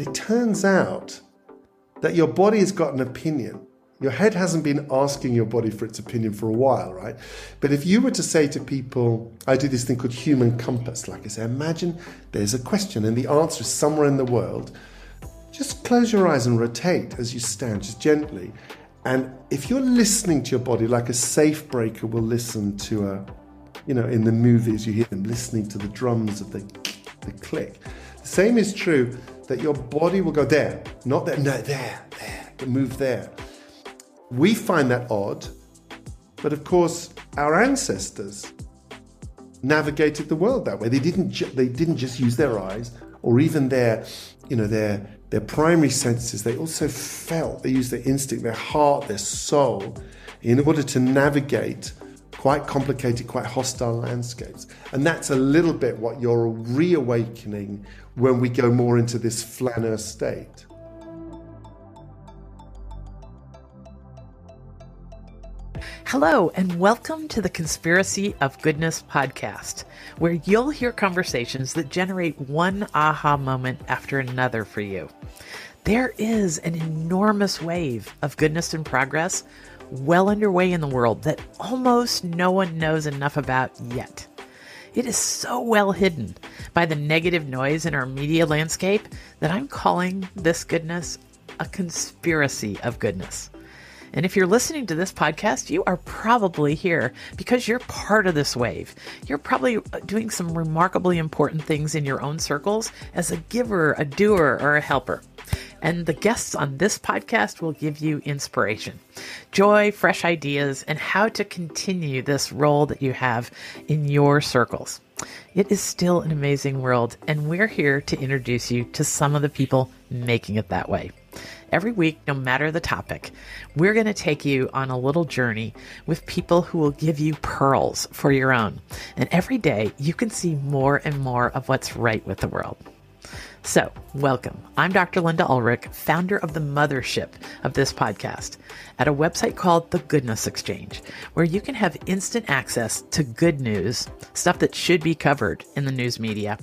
It turns out that your body has got an opinion. Your head hasn't been asking your body for its opinion for a while, right? But if you were to say to people, I do this thing called human compass, like I say, imagine there's a question and the answer is somewhere in the world. Just close your eyes and rotate as you stand, just gently. And if you're listening to your body like a safe breaker will listen to a, you know, in the movies, you hear them listening to the drums of the, the click. The same is true that your body will go there, not there, no, there, there, move there. We find that odd, but of course, our ancestors navigated the world that way. They didn't, ju- they didn't just use their eyes or even their, you know, their, their primary senses. They also felt, they used their instinct, their heart, their soul in order to navigate quite complicated, quite hostile landscapes. And that's a little bit what you're reawakening when we go more into this flaneur state. Hello, and welcome to the Conspiracy of Goodness podcast, where you'll hear conversations that generate one aha moment after another for you. There is an enormous wave of goodness and progress well underway in the world that almost no one knows enough about yet. It is so well hidden by the negative noise in our media landscape that I'm calling this goodness a conspiracy of goodness. And if you're listening to this podcast, you are probably here because you're part of this wave. You're probably doing some remarkably important things in your own circles as a giver, a doer, or a helper. And the guests on this podcast will give you inspiration, joy, fresh ideas, and how to continue this role that you have in your circles. It is still an amazing world, and we're here to introduce you to some of the people making it that way. Every week, no matter the topic, we're going to take you on a little journey with people who will give you pearls for your own. And every day, you can see more and more of what's right with the world. So, welcome. I'm Dr. Linda Ulrich, founder of the mothership of this podcast, at a website called The Goodness Exchange, where you can have instant access to good news, stuff that should be covered in the news media,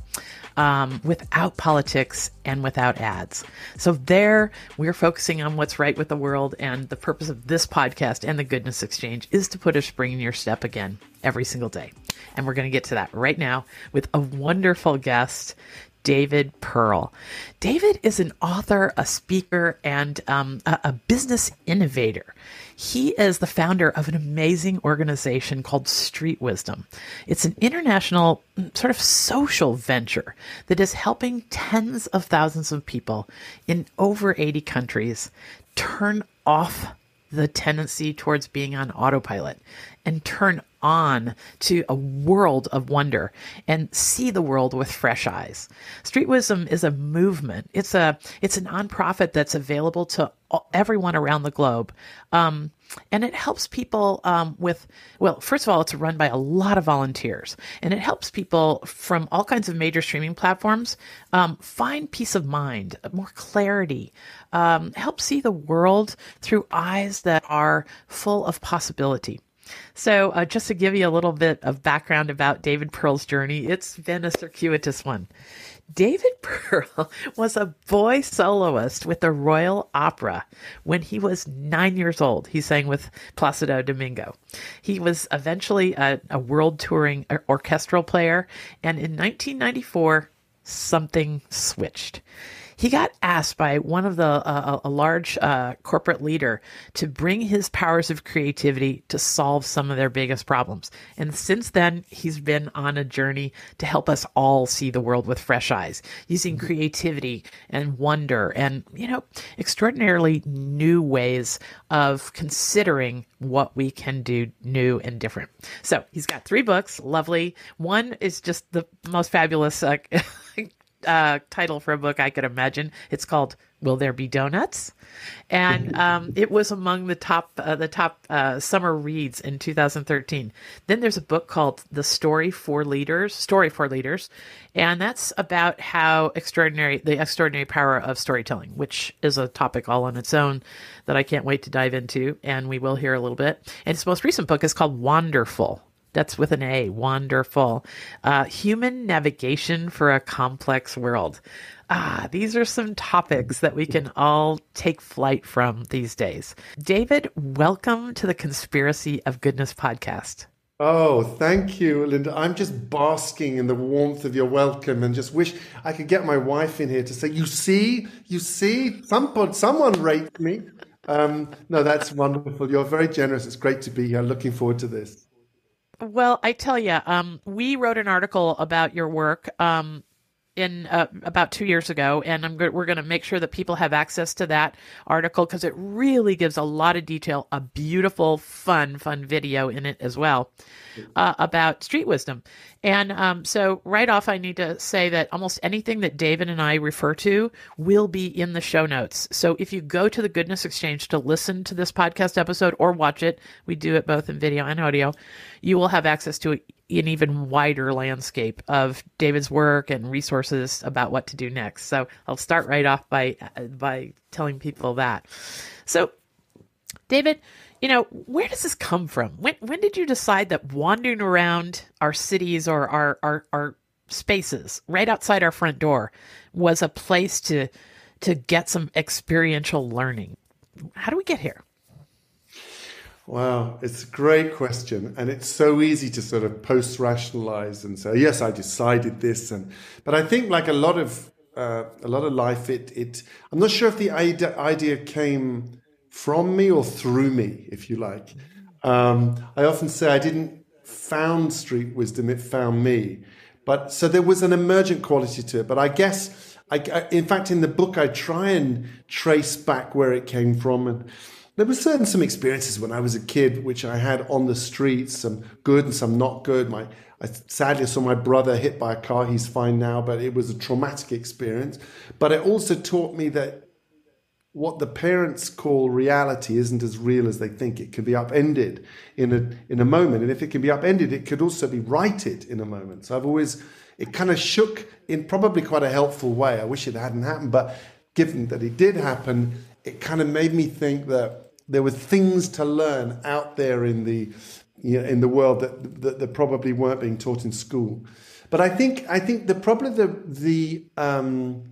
um, without politics and without ads. So, there we're focusing on what's right with the world. And the purpose of this podcast and the Goodness Exchange is to put a spring in your step again every single day. And we're going to get to that right now with a wonderful guest. David Pearl. David is an author, a speaker, and um, a, a business innovator. He is the founder of an amazing organization called Street Wisdom. It's an international mm, sort of social venture that is helping tens of thousands of people in over 80 countries turn off the tendency towards being on autopilot and turn on to a world of wonder and see the world with fresh eyes. Street Wisdom is a movement. It's a it's a nonprofit that's available to everyone around the globe. Um, and it helps people um, with well first of all it's run by a lot of volunteers and it helps people from all kinds of major streaming platforms um, find peace of mind more clarity um, help see the world through eyes that are full of possibility so, uh, just to give you a little bit of background about David Pearl's journey, it's been a circuitous one. David Pearl was a boy soloist with the Royal Opera when he was nine years old. He sang with Placido Domingo. He was eventually a, a world touring orchestral player, and in 1994, something switched he got asked by one of the uh, a large uh, corporate leader to bring his powers of creativity to solve some of their biggest problems. And since then, he's been on a journey to help us all see the world with fresh eyes, using mm-hmm. creativity and wonder and you know extraordinarily new ways of considering what we can do new and different. So he's got three books, lovely. One is just the most fabulous uh, uh, title for a book I could imagine. It's called "Will There Be Donuts," and um, it was among the top uh, the top uh, summer reads in 2013. Then there's a book called "The Story for Leaders," Story for Leaders, and that's about how extraordinary the extraordinary power of storytelling, which is a topic all on its own that I can't wait to dive into, and we will hear a little bit. And his most recent book is called "Wanderful." That's with an A. Wonderful. Uh, human navigation for a complex world. Ah, these are some topics that we can all take flight from these days. David, welcome to the Conspiracy of Goodness podcast. Oh, thank you, Linda. I'm just basking in the warmth of your welcome and just wish I could get my wife in here to say, You see, you see, someone, someone raped me. Um, no, that's wonderful. You're very generous. It's great to be here. Looking forward to this. Well, I tell you, um, we wrote an article about your work um, in uh, about two years ago, and I'm go- we're going to make sure that people have access to that article because it really gives a lot of detail, a beautiful, fun, fun video in it as well uh, about street wisdom. And um, so, right off, I need to say that almost anything that David and I refer to will be in the show notes. So, if you go to the Goodness Exchange to listen to this podcast episode or watch it, we do it both in video and audio, you will have access to an even wider landscape of David's work and resources about what to do next. So, I'll start right off by by telling people that. So, David, you know, where does this come from? When when did you decide that wandering around our cities or our our, our spaces right outside our front door was a place to to get some experiential learning? How do we get here? Wow, it's a great question, and it's so easy to sort of post-rationalize and say, "Yes, I decided this," and but I think like a lot of uh, a lot of life, it it I'm not sure if the idea, idea came from me or through me, if you like. Um, I often say I didn't found street wisdom; it found me. But so there was an emergent quality to it. But I guess, I, in fact, in the book, I try and trace back where it came from. And there were certain some experiences when I was a kid, which I had on the streets, some good and some not good. My I sadly saw my brother hit by a car. He's fine now, but it was a traumatic experience. But it also taught me that what the parents call reality isn't as real as they think. It can be upended in a in a moment, and if it can be upended, it could also be righted in a moment. So I've always it kind of shook in probably quite a helpful way. I wish it hadn't happened, but given that it did happen, it kind of made me think that there were things to learn out there in the you know, in the world that, that, that probably weren't being taught in school. But I think I think the probably the the um,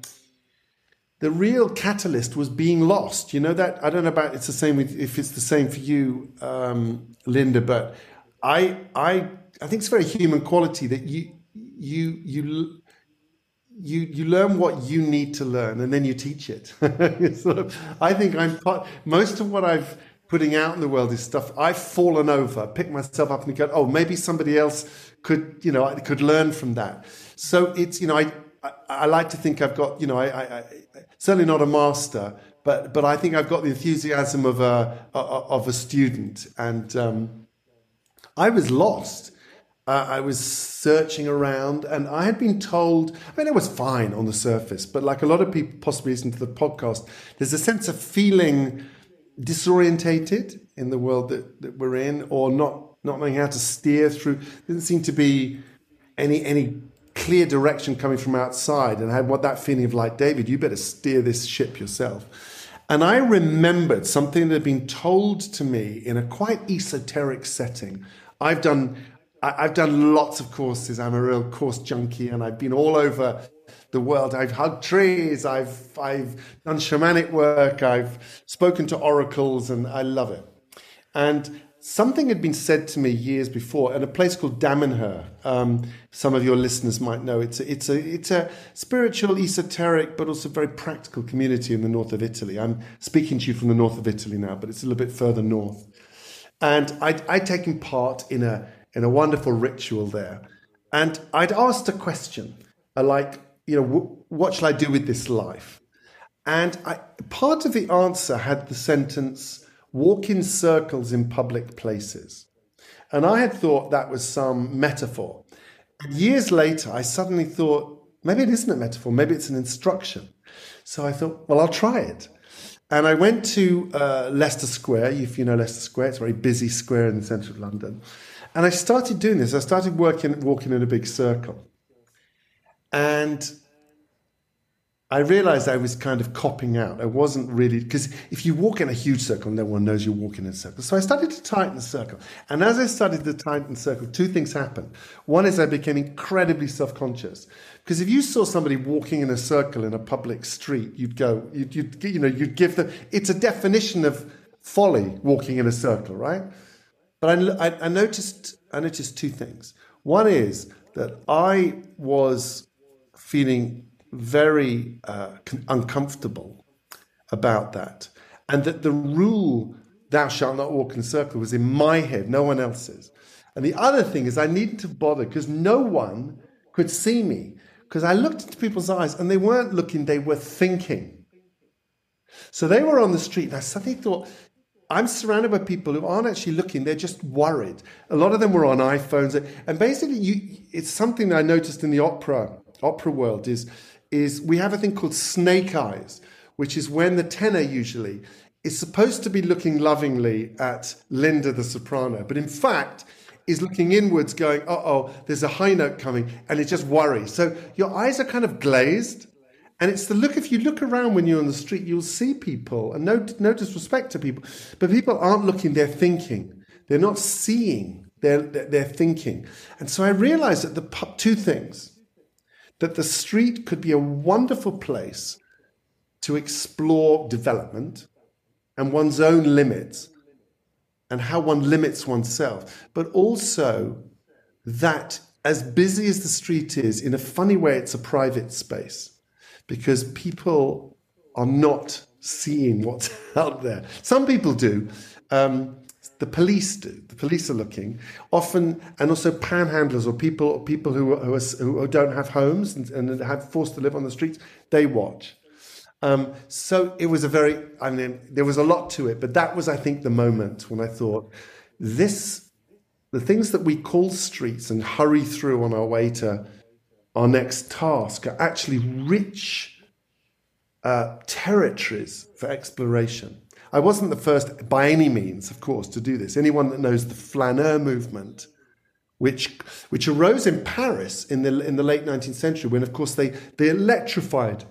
the real catalyst was being lost. You know that I don't know about it's the same with, if it's the same for you, um, Linda, but I I I think it's a very human quality that you you you you you learn what you need to learn and then you teach it. so I think I'm part, most of what I've putting out in the world is stuff I've fallen over, pick myself up and go, oh, maybe somebody else could, you know, could learn from that. So it's, you know, I, I, I like to think I've got, you know, I, I, certainly not a master, but but I think I've got the enthusiasm of a of a student, and um, I was lost. Uh, I was searching around, and I had been told. I mean, it was fine on the surface, but like a lot of people possibly listen to the podcast, there's a sense of feeling disorientated in the world that, that we're in, or not not knowing how to steer through. There didn't seem to be any any clear direction coming from outside and I had what that feeling of like, David, you better steer this ship yourself. And I remembered something that had been told to me in a quite esoteric setting. I've done I've done lots of courses. I'm a real course junkie and I've been all over the world. I've hugged trees, I've I've done shamanic work, I've spoken to oracles, and I love it. And something had been said to me years before at a place called Damanhur. Um, some of your listeners might know it's a, it's a it's a spiritual, esoteric, but also very practical community in the north of Italy. I'm speaking to you from the north of Italy now, but it's a little bit further north. And I'd, I'd taken part in a in a wonderful ritual there, and I'd asked a question, uh, like you know, what shall I do with this life? And I, part of the answer had the sentence walk in circles in public places. And I had thought that was some metaphor. And years later, I suddenly thought, maybe it isn't a metaphor, maybe it's an instruction. So I thought, well, I'll try it. And I went to uh, Leicester Square. If you know Leicester Square, it's a very busy square in the centre of London. And I started doing this. I started working, walking in a big circle. And I realized I was kind of copping out. I wasn't really, because if you walk in a huge circle, no one knows you're walking in a circle. So I started to tighten the circle. And as I started to tighten the circle, two things happened. One is I became incredibly self conscious. Because if you saw somebody walking in a circle in a public street, you'd go, you'd, you'd, you know, you'd give them, it's a definition of folly walking in a circle, right? But I, I, I noticed, I noticed two things. One is that I was feeling very uh, uncomfortable about that. And that the rule, thou shalt not walk in a circle, was in my head, no one else's. And the other thing is, I needed to bother because no one could see me. Because I looked into people's eyes and they weren't looking, they were thinking. So they were on the street, and I suddenly thought, I'm surrounded by people who aren't actually looking, they're just worried. A lot of them were on iPhones. And basically, you, it's something that I noticed in the opera, opera world is is we have a thing called snake eyes, which is when the tenor usually is supposed to be looking lovingly at Linda the soprano, but in fact is looking inwards, going, uh oh, there's a high note coming, and it just worries. So your eyes are kind of glazed. And it's the look, if you look around when you're on the street, you'll see people, and no, no disrespect to people, but people aren't looking, they're thinking. They're not seeing, they're, they're thinking. And so I realized that the two things that the street could be a wonderful place to explore development and one's own limits and how one limits oneself, but also that as busy as the street is, in a funny way, it's a private space because people are not seeing what's out there. Some people do. Um, the police do. The police are looking often, and also panhandlers or people people who who, are, who don't have homes and, and have forced to live on the streets. They watch. Um, so it was a very. I mean, there was a lot to it, but that was, I think, the moment when I thought this, the things that we call streets and hurry through on our way to our next task are actually rich uh, territories for exploration. I wasn't the first by any means, of course, to do this. Anyone that knows the flaneur movement, which which arose in Paris in the in the late 19th century, when of course they they electrified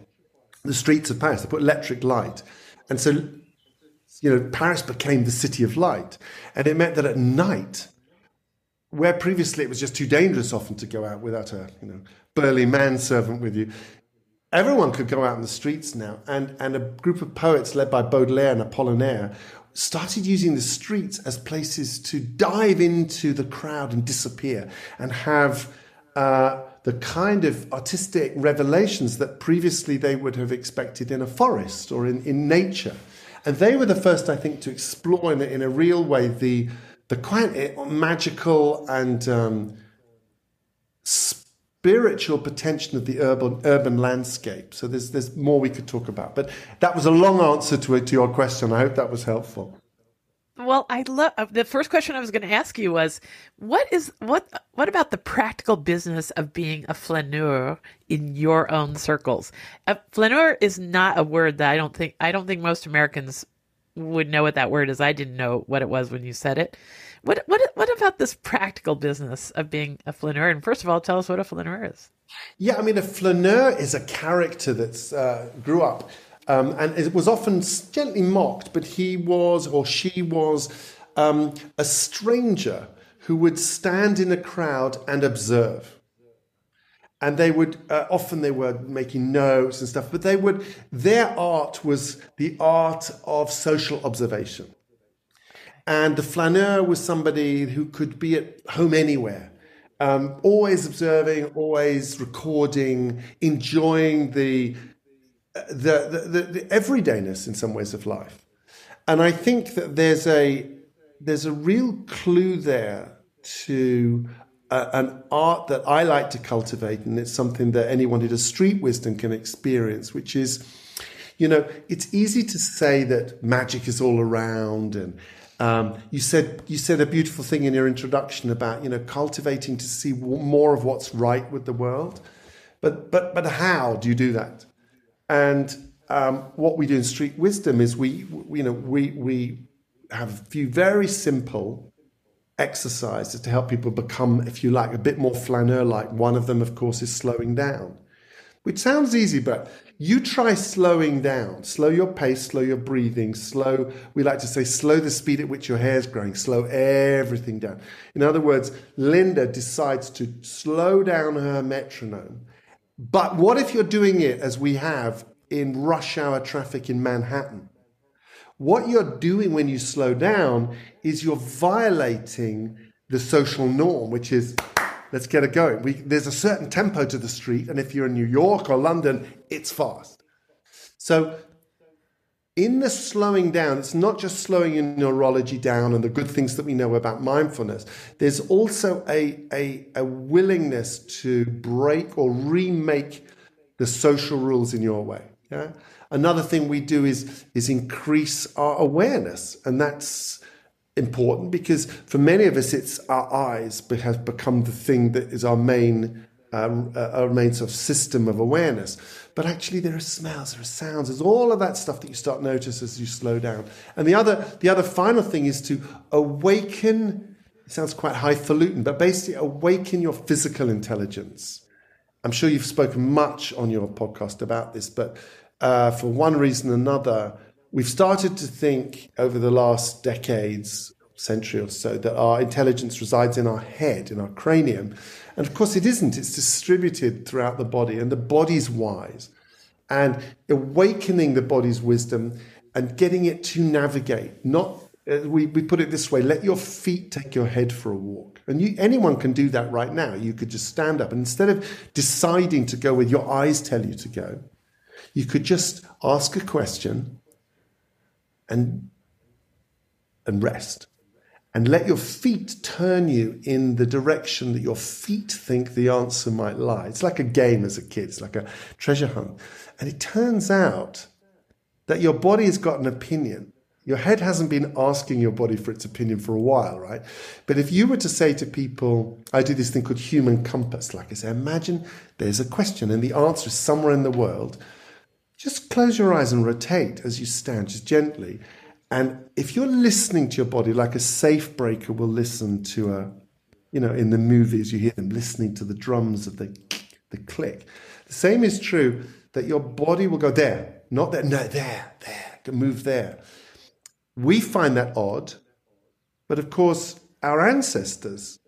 the streets of Paris. They put electric light, and so you know Paris became the city of light, and it meant that at night, where previously it was just too dangerous often to go out without a you know burly manservant with you, everyone could go out in the streets now. And, and a group of poets led by Baudelaire and Apollinaire started using the streets as places to dive into the crowd and disappear and have uh, the kind of artistic revelations that previously they would have expected in a forest or in, in nature. And they were the first, I think, to explore in, in a real way the, the quite magical and um, spiritual potential of the urban urban landscape. So there's there's more we could talk about. But that was a long answer to to your question. I hope that was helpful. Well, I love uh, the first question I was going to ask you was what is what what about the practical business of being a flaneur in your own circles? A flaneur is not a word that I don't think I don't think most Americans would know what that word is. I didn't know what it was when you said it. What what what about this practical business of being a flaneur? And first of all, tell us what a flaneur is. Yeah, I mean, a flaneur is a character that's uh, grew up um, and it was often gently mocked, but he was or she was um, a stranger who would stand in a crowd and observe. And they would uh, often they were making notes and stuff, but they would their art was the art of social observation. And the flaneur was somebody who could be at home anywhere, um, always observing, always recording, enjoying the, the, the, the, the everydayness in some ways of life. And I think that there's a, there's a real clue there to uh, an art that I like to cultivate, and it's something that anyone who does street wisdom can experience, which is, you know, it's easy to say that magic is all around and um, you said you said a beautiful thing in your introduction about you know cultivating to see more of what's right with the world, but but but how do you do that? And um, what we do in Street Wisdom is we, we you know we we have a few very simple exercises to help people become, if you like, a bit more flaneur like. One of them, of course, is slowing down. Which sounds easy, but you try slowing down, slow your pace, slow your breathing, slow, we like to say, slow the speed at which your hair is growing, slow everything down. In other words, Linda decides to slow down her metronome. But what if you're doing it as we have in rush hour traffic in Manhattan? What you're doing when you slow down is you're violating the social norm, which is let's get it going. We, there's a certain tempo to the street, and if you're in New York or London, it's fast. So, in the slowing down, it's not just slowing your neurology down and the good things that we know about mindfulness. There's also a, a, a willingness to break or remake the social rules in your way. Yeah. Another thing we do is is increase our awareness, and that's important because for many of us, it's our eyes have become the thing that is our main uh, uh, our main sort of system of awareness. But actually, there are smells, there are sounds, there's all of that stuff that you start notice as you slow down. And the other the other final thing is to awaken. It sounds quite highfalutin, but basically awaken your physical intelligence. I'm sure you've spoken much on your podcast about this, but uh, for one reason or another, we've started to think over the last decades, century or so, that our intelligence resides in our head, in our cranium. And of course, it isn't. It's distributed throughout the body, and the body's wise. And awakening the body's wisdom and getting it to navigate, not uh, we, we put it this way let your feet take your head for a walk and you, anyone can do that right now you could just stand up and instead of deciding to go where your eyes tell you to go you could just ask a question and, and rest. And let your feet turn you in the direction that your feet think the answer might lie. It's like a game as a kid, it's like a treasure hunt. And it turns out that your body has got an opinion. Your head hasn't been asking your body for its opinion for a while, right? But if you were to say to people, I do this thing called human compass, like I say, imagine there's a question and the answer is somewhere in the world just close your eyes and rotate as you stand, just gently. And if you're listening to your body like a safe breaker will listen to a, you know, in the movies, you hear them listening to the drums of the, the click. The same is true that your body will go there, not there, no, there, there, move there. We find that odd, but of course, our ancestors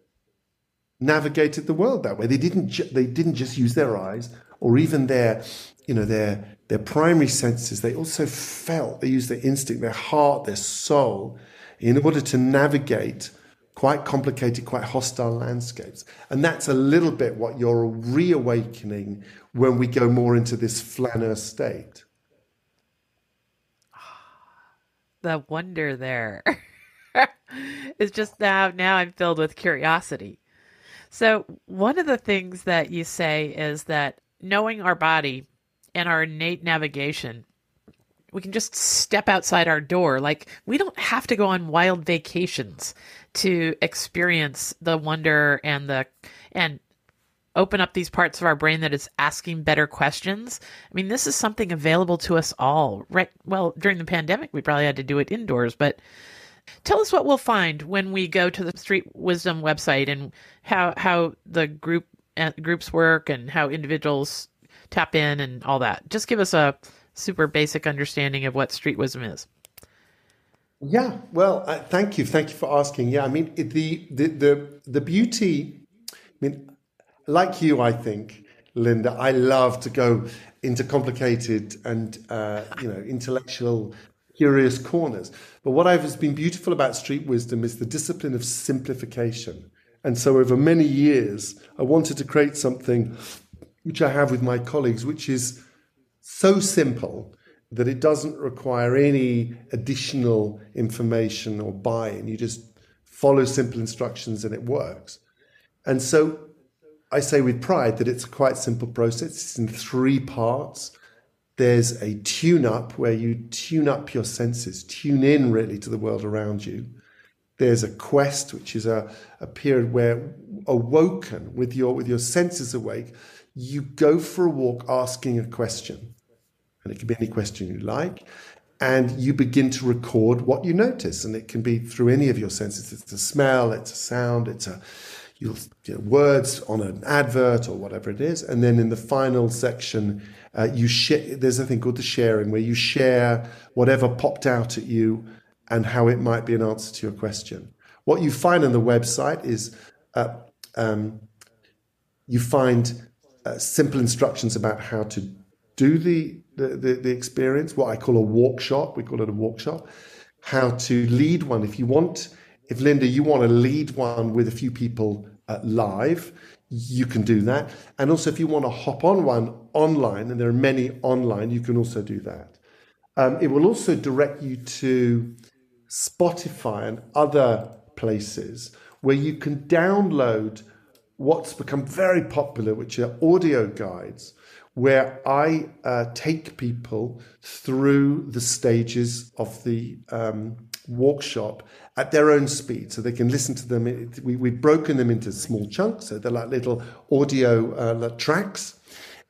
navigated the world that way. They didn't, ju- they didn't just use their eyes or even their, you know, their their primary senses, they also felt, they used their instinct, their heart, their soul, in order to navigate quite complicated, quite hostile landscapes. And that's a little bit what you're reawakening when we go more into this flaneur state. Ah, the wonder there is just now, now I'm filled with curiosity. So, one of the things that you say is that knowing our body and our innate navigation, we can just step outside our door. Like we don't have to go on wild vacations to experience the wonder and the and open up these parts of our brain that is asking better questions. I mean, this is something available to us all. Right? Well, during the pandemic, we probably had to do it indoors, but tell us what we'll find when we go to the Street Wisdom website and how how the group groups work and how individuals tap in and all that. Just give us a super basic understanding of what street wisdom is. Yeah, well, uh, thank you, thank you for asking. Yeah, I mean the the the the beauty. I mean, like you, I think, Linda, I love to go into complicated and uh, you know intellectual, curious corners. But what I've has been beautiful about street wisdom is the discipline of simplification. And so, over many years, I wanted to create something which I have with my colleagues, which is so simple that it doesn't require any additional information or buy in. You just follow simple instructions and it works. And so I say with pride that it's a quite simple process. It's in three parts. There's a tune up where you tune up your senses, tune in really to the world around you. There's a quest, which is a, a period where awoken with your with your senses awake, you go for a walk asking a question. And it can be any question you like. And you begin to record what you notice. And it can be through any of your senses. It's a smell, it's a sound, it's a, you know, words on an advert or whatever it is, and then in the final section, uh, you share. There's a thing called the sharing where you share whatever popped out at you and how it might be an answer to your question. What you find on the website is uh, um, you find uh, simple instructions about how to do the, the, the, the experience, what I call a workshop. We call it a workshop. How to lead one. If you want, if Linda, you want to lead one with a few people uh, live, you can do that. And also, if you want to hop on one online, and there are many online, you can also do that. Um, it will also direct you to Spotify and other places where you can download what's become very popular, which are audio guides, where I uh, take people through the stages of the um, workshop at their own speed so they can listen to them. We, we've broken them into small chunks, so they're like little audio uh, tracks.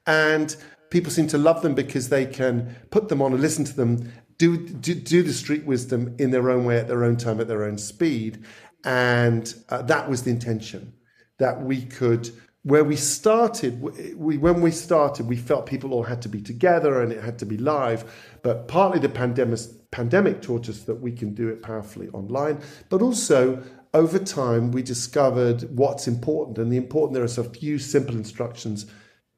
And people seem to love them because they can put them on and listen to them, do, do, do the street wisdom in their own way, at their own time, at their own speed. And uh, that was the intention that we could where we started we when we started we felt people all had to be together and it had to be live. But partly the pandemic pandemic taught us that we can do it powerfully online. But also over time we discovered what's important. And the important there are a few simple instructions.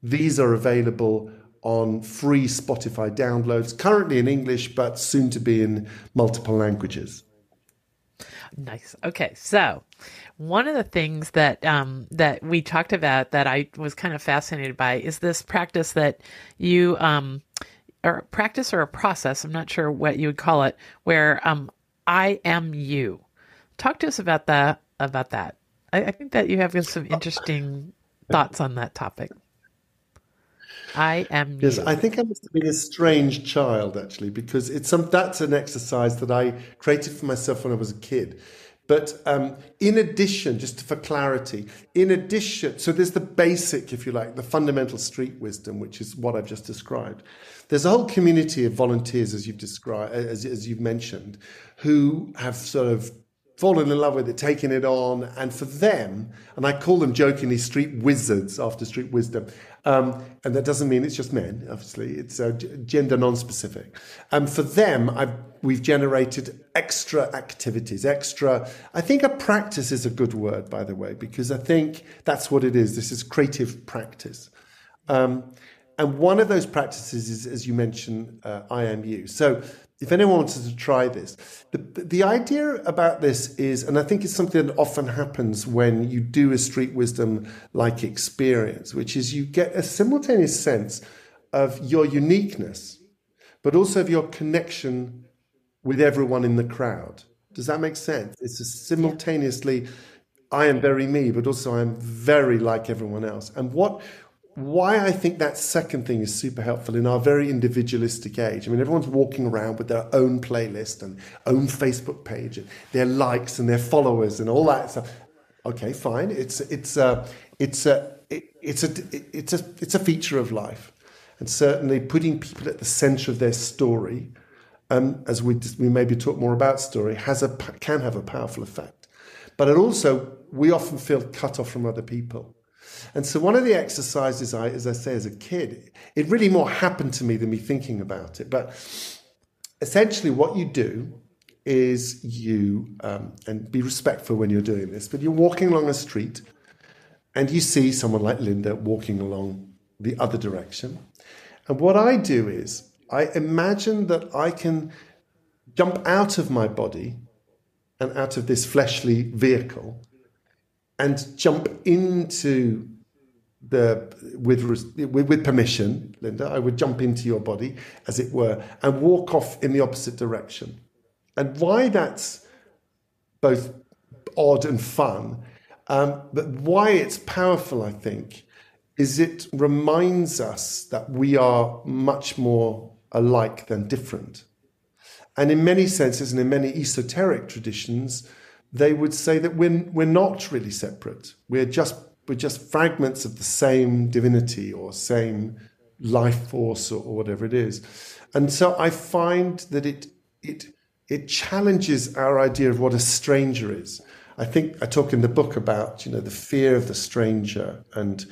These are available on free spotify downloads currently in english but soon to be in multiple languages nice okay so one of the things that um, that we talked about that I was kind of fascinated by is this practice that you um, or practice or a process. I'm not sure what you would call it, where um, I am you. Talk to us about that. About that. I, I think that you have some interesting thoughts on that topic. I am. Yes, you. I think I must have been a strange child actually, because it's some. That's an exercise that I created for myself when I was a kid but um, in addition, just for clarity, in addition, so there's the basic, if you like, the fundamental street wisdom, which is what I've just described. There's a whole community of volunteers, as you've described, as, as you've mentioned, who have sort of fallen in love with it, taken it on, and for them, and I call them jokingly street wizards after street wisdom, um, and that doesn't mean it's just men, obviously, it's uh, gender non specific. Um, for them, I've, we've generated extra activities, extra. I think a practice is a good word, by the way, because I think that's what it is. This is creative practice. Um, and one of those practices is, as you mentioned, uh, I am you. So if anyone wanted to try this, the, the idea about this is, and I think it's something that often happens when you do a street wisdom like experience, which is you get a simultaneous sense of your uniqueness, but also of your connection with everyone in the crowd. Does that make sense? It's a simultaneously, I am very me, but also I'm very like everyone else. And what why I think that second thing is super helpful in our very individualistic age. I mean, everyone's walking around with their own playlist and own Facebook page and their likes and their followers and all that stuff. Okay, fine. It's it's a it's a it's a it's a it's a feature of life, and certainly putting people at the centre of their story, um, as we we maybe talk more about story, has a can have a powerful effect. But it also we often feel cut off from other people. And so one of the exercises I, as I say, as a kid, it really more happened to me than me thinking about it. But essentially, what you do is you, um, and be respectful when you're doing this, but you're walking along a street and you see someone like Linda walking along the other direction. And what I do is I imagine that I can jump out of my body and out of this fleshly vehicle and jump into the with, with, permission, Linda, I would jump into your body, as it were, and walk off in the opposite direction. And why that's both odd and fun, um, but why it's powerful, I think, is it reminds us that we are much more alike than different. And in many senses, and in many esoteric traditions, they would say that we're, we're not really separate. We're just we're just fragments of the same divinity or same life force or, or whatever it is. And so I find that it it it challenges our idea of what a stranger is. I think I talk in the book about you know the fear of the stranger and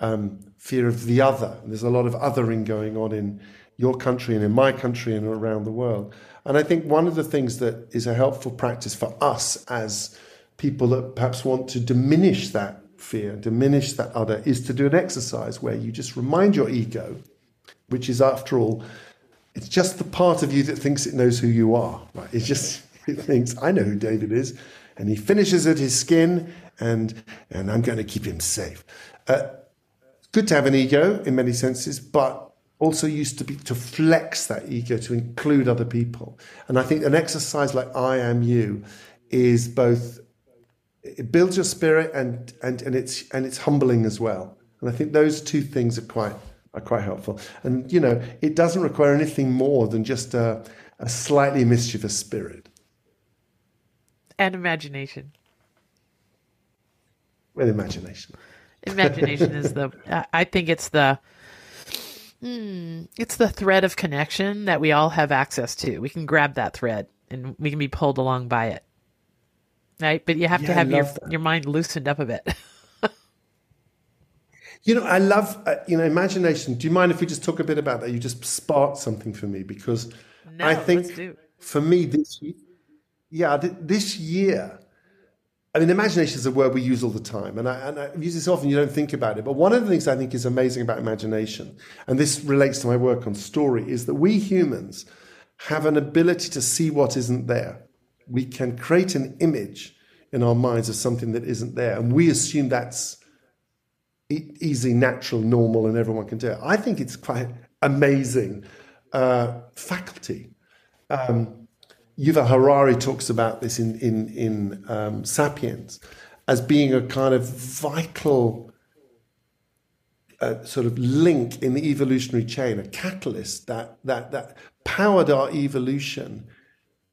um, fear of the other. There's a lot of othering going on in your country and in my country and around the world. And I think one of the things that is a helpful practice for us as people that perhaps want to diminish that fear, diminish that other, is to do an exercise where you just remind your ego, which is after all, it's just the part of you that thinks it knows who you are. Right? It just it thinks, I know who David is, and he finishes at his skin, and and I'm going to keep him safe. Uh, good to have an ego in many senses, but also used to be to flex that ego to include other people. And I think an exercise like I am you is both it builds your spirit and and and it's and it's humbling as well. And I think those two things are quite are quite helpful. And you know, it doesn't require anything more than just a, a slightly mischievous spirit and imagination. With imagination. Imagination is the. I think it's the. Hmm, it's the thread of connection that we all have access to. We can grab that thread and we can be pulled along by it. Right, but you have yeah, to have your your mind loosened up a bit. you know, I love uh, you know imagination. Do you mind if we just talk a bit about that? You just sparked something for me because no, I think for me this yeah this year. I mean, imagination is a word we use all the time, and I, and I use this often. You don't think about it, but one of the things I think is amazing about imagination, and this relates to my work on story, is that we humans have an ability to see what isn't there we can create an image in our minds of something that isn't there, and we assume that's e- easy, natural, normal, and everyone can do it. I think it's quite amazing uh, faculty. Um, Yuval Harari talks about this in in in um, *Sapiens* as being a kind of vital uh, sort of link in the evolutionary chain, a catalyst that that that powered our evolution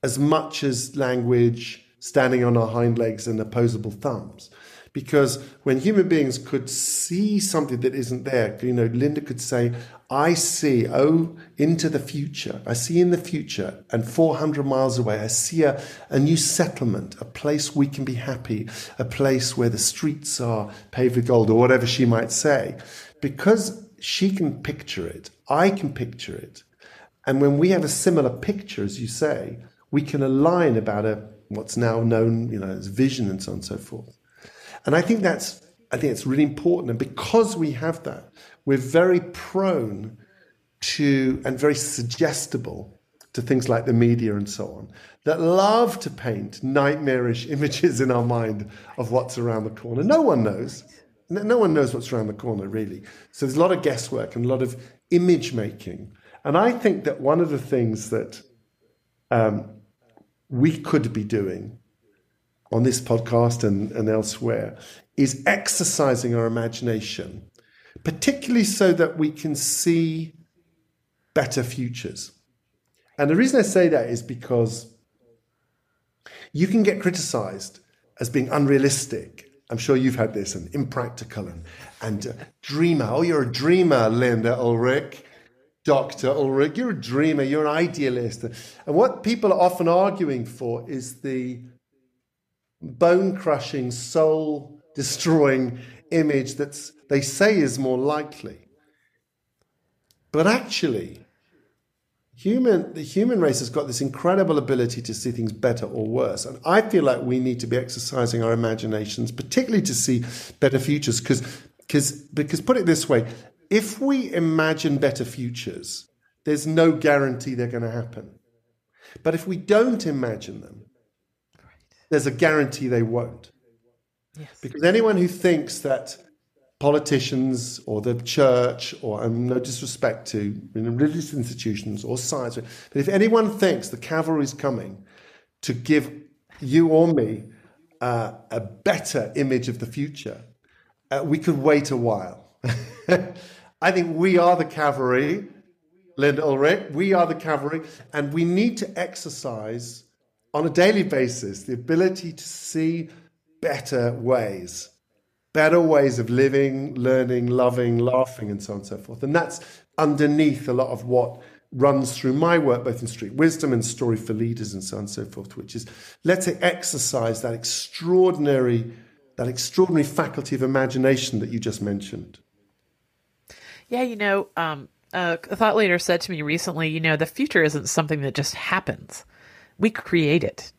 as much as language, standing on our hind legs and opposable thumbs. Because when human beings could see something that isn't there, you know, Linda could say, I see, oh, into the future. I see in the future, and 400 miles away, I see a, a new settlement, a place we can be happy, a place where the streets are paved with gold, or whatever she might say. Because she can picture it, I can picture it. And when we have a similar picture, as you say, we can align about a what's now known, you know, as vision and so on and so forth. And I think that's I think it's really important. And because we have that, we're very prone to and very suggestible to things like the media and so on that love to paint nightmarish images in our mind of what's around the corner. No one knows. No one knows what's around the corner, really. So there's a lot of guesswork and a lot of image making. And I think that one of the things that um, we could be doing on this podcast and, and elsewhere is exercising our imagination, particularly so that we can see better futures. And the reason I say that is because you can get criticized as being unrealistic. I'm sure you've had this and impractical and, and uh, dreamer. Oh, you're a dreamer, Linda Ulrich. Dr. Ulrich, you're a dreamer, you're an idealist. And what people are often arguing for is the bone crushing, soul destroying image that they say is more likely. But actually, human, the human race has got this incredible ability to see things better or worse. And I feel like we need to be exercising our imaginations, particularly to see better futures. Because, because put it this way, if we imagine better futures, there's no guarantee they're going to happen. But if we don't imagine them, there's a guarantee they won't. Yes. Because anyone who thinks that politicians or the church, or and no disrespect to religious institutions or science, but if anyone thinks the cavalry is coming to give you or me uh, a better image of the future, uh, we could wait a while. I think we are the cavalry, Linda Ulrich, we are the cavalry, and we need to exercise on a daily basis the ability to see better ways, better ways of living, learning, loving, laughing, and so on and so forth. And that's underneath a lot of what runs through my work, both in Street Wisdom and Story for Leaders and so on and so forth, which is let's exercise that extraordinary, that extraordinary faculty of imagination that you just mentioned. Yeah, you know, um, a thought leader said to me recently, you know, the future isn't something that just happens. We create it.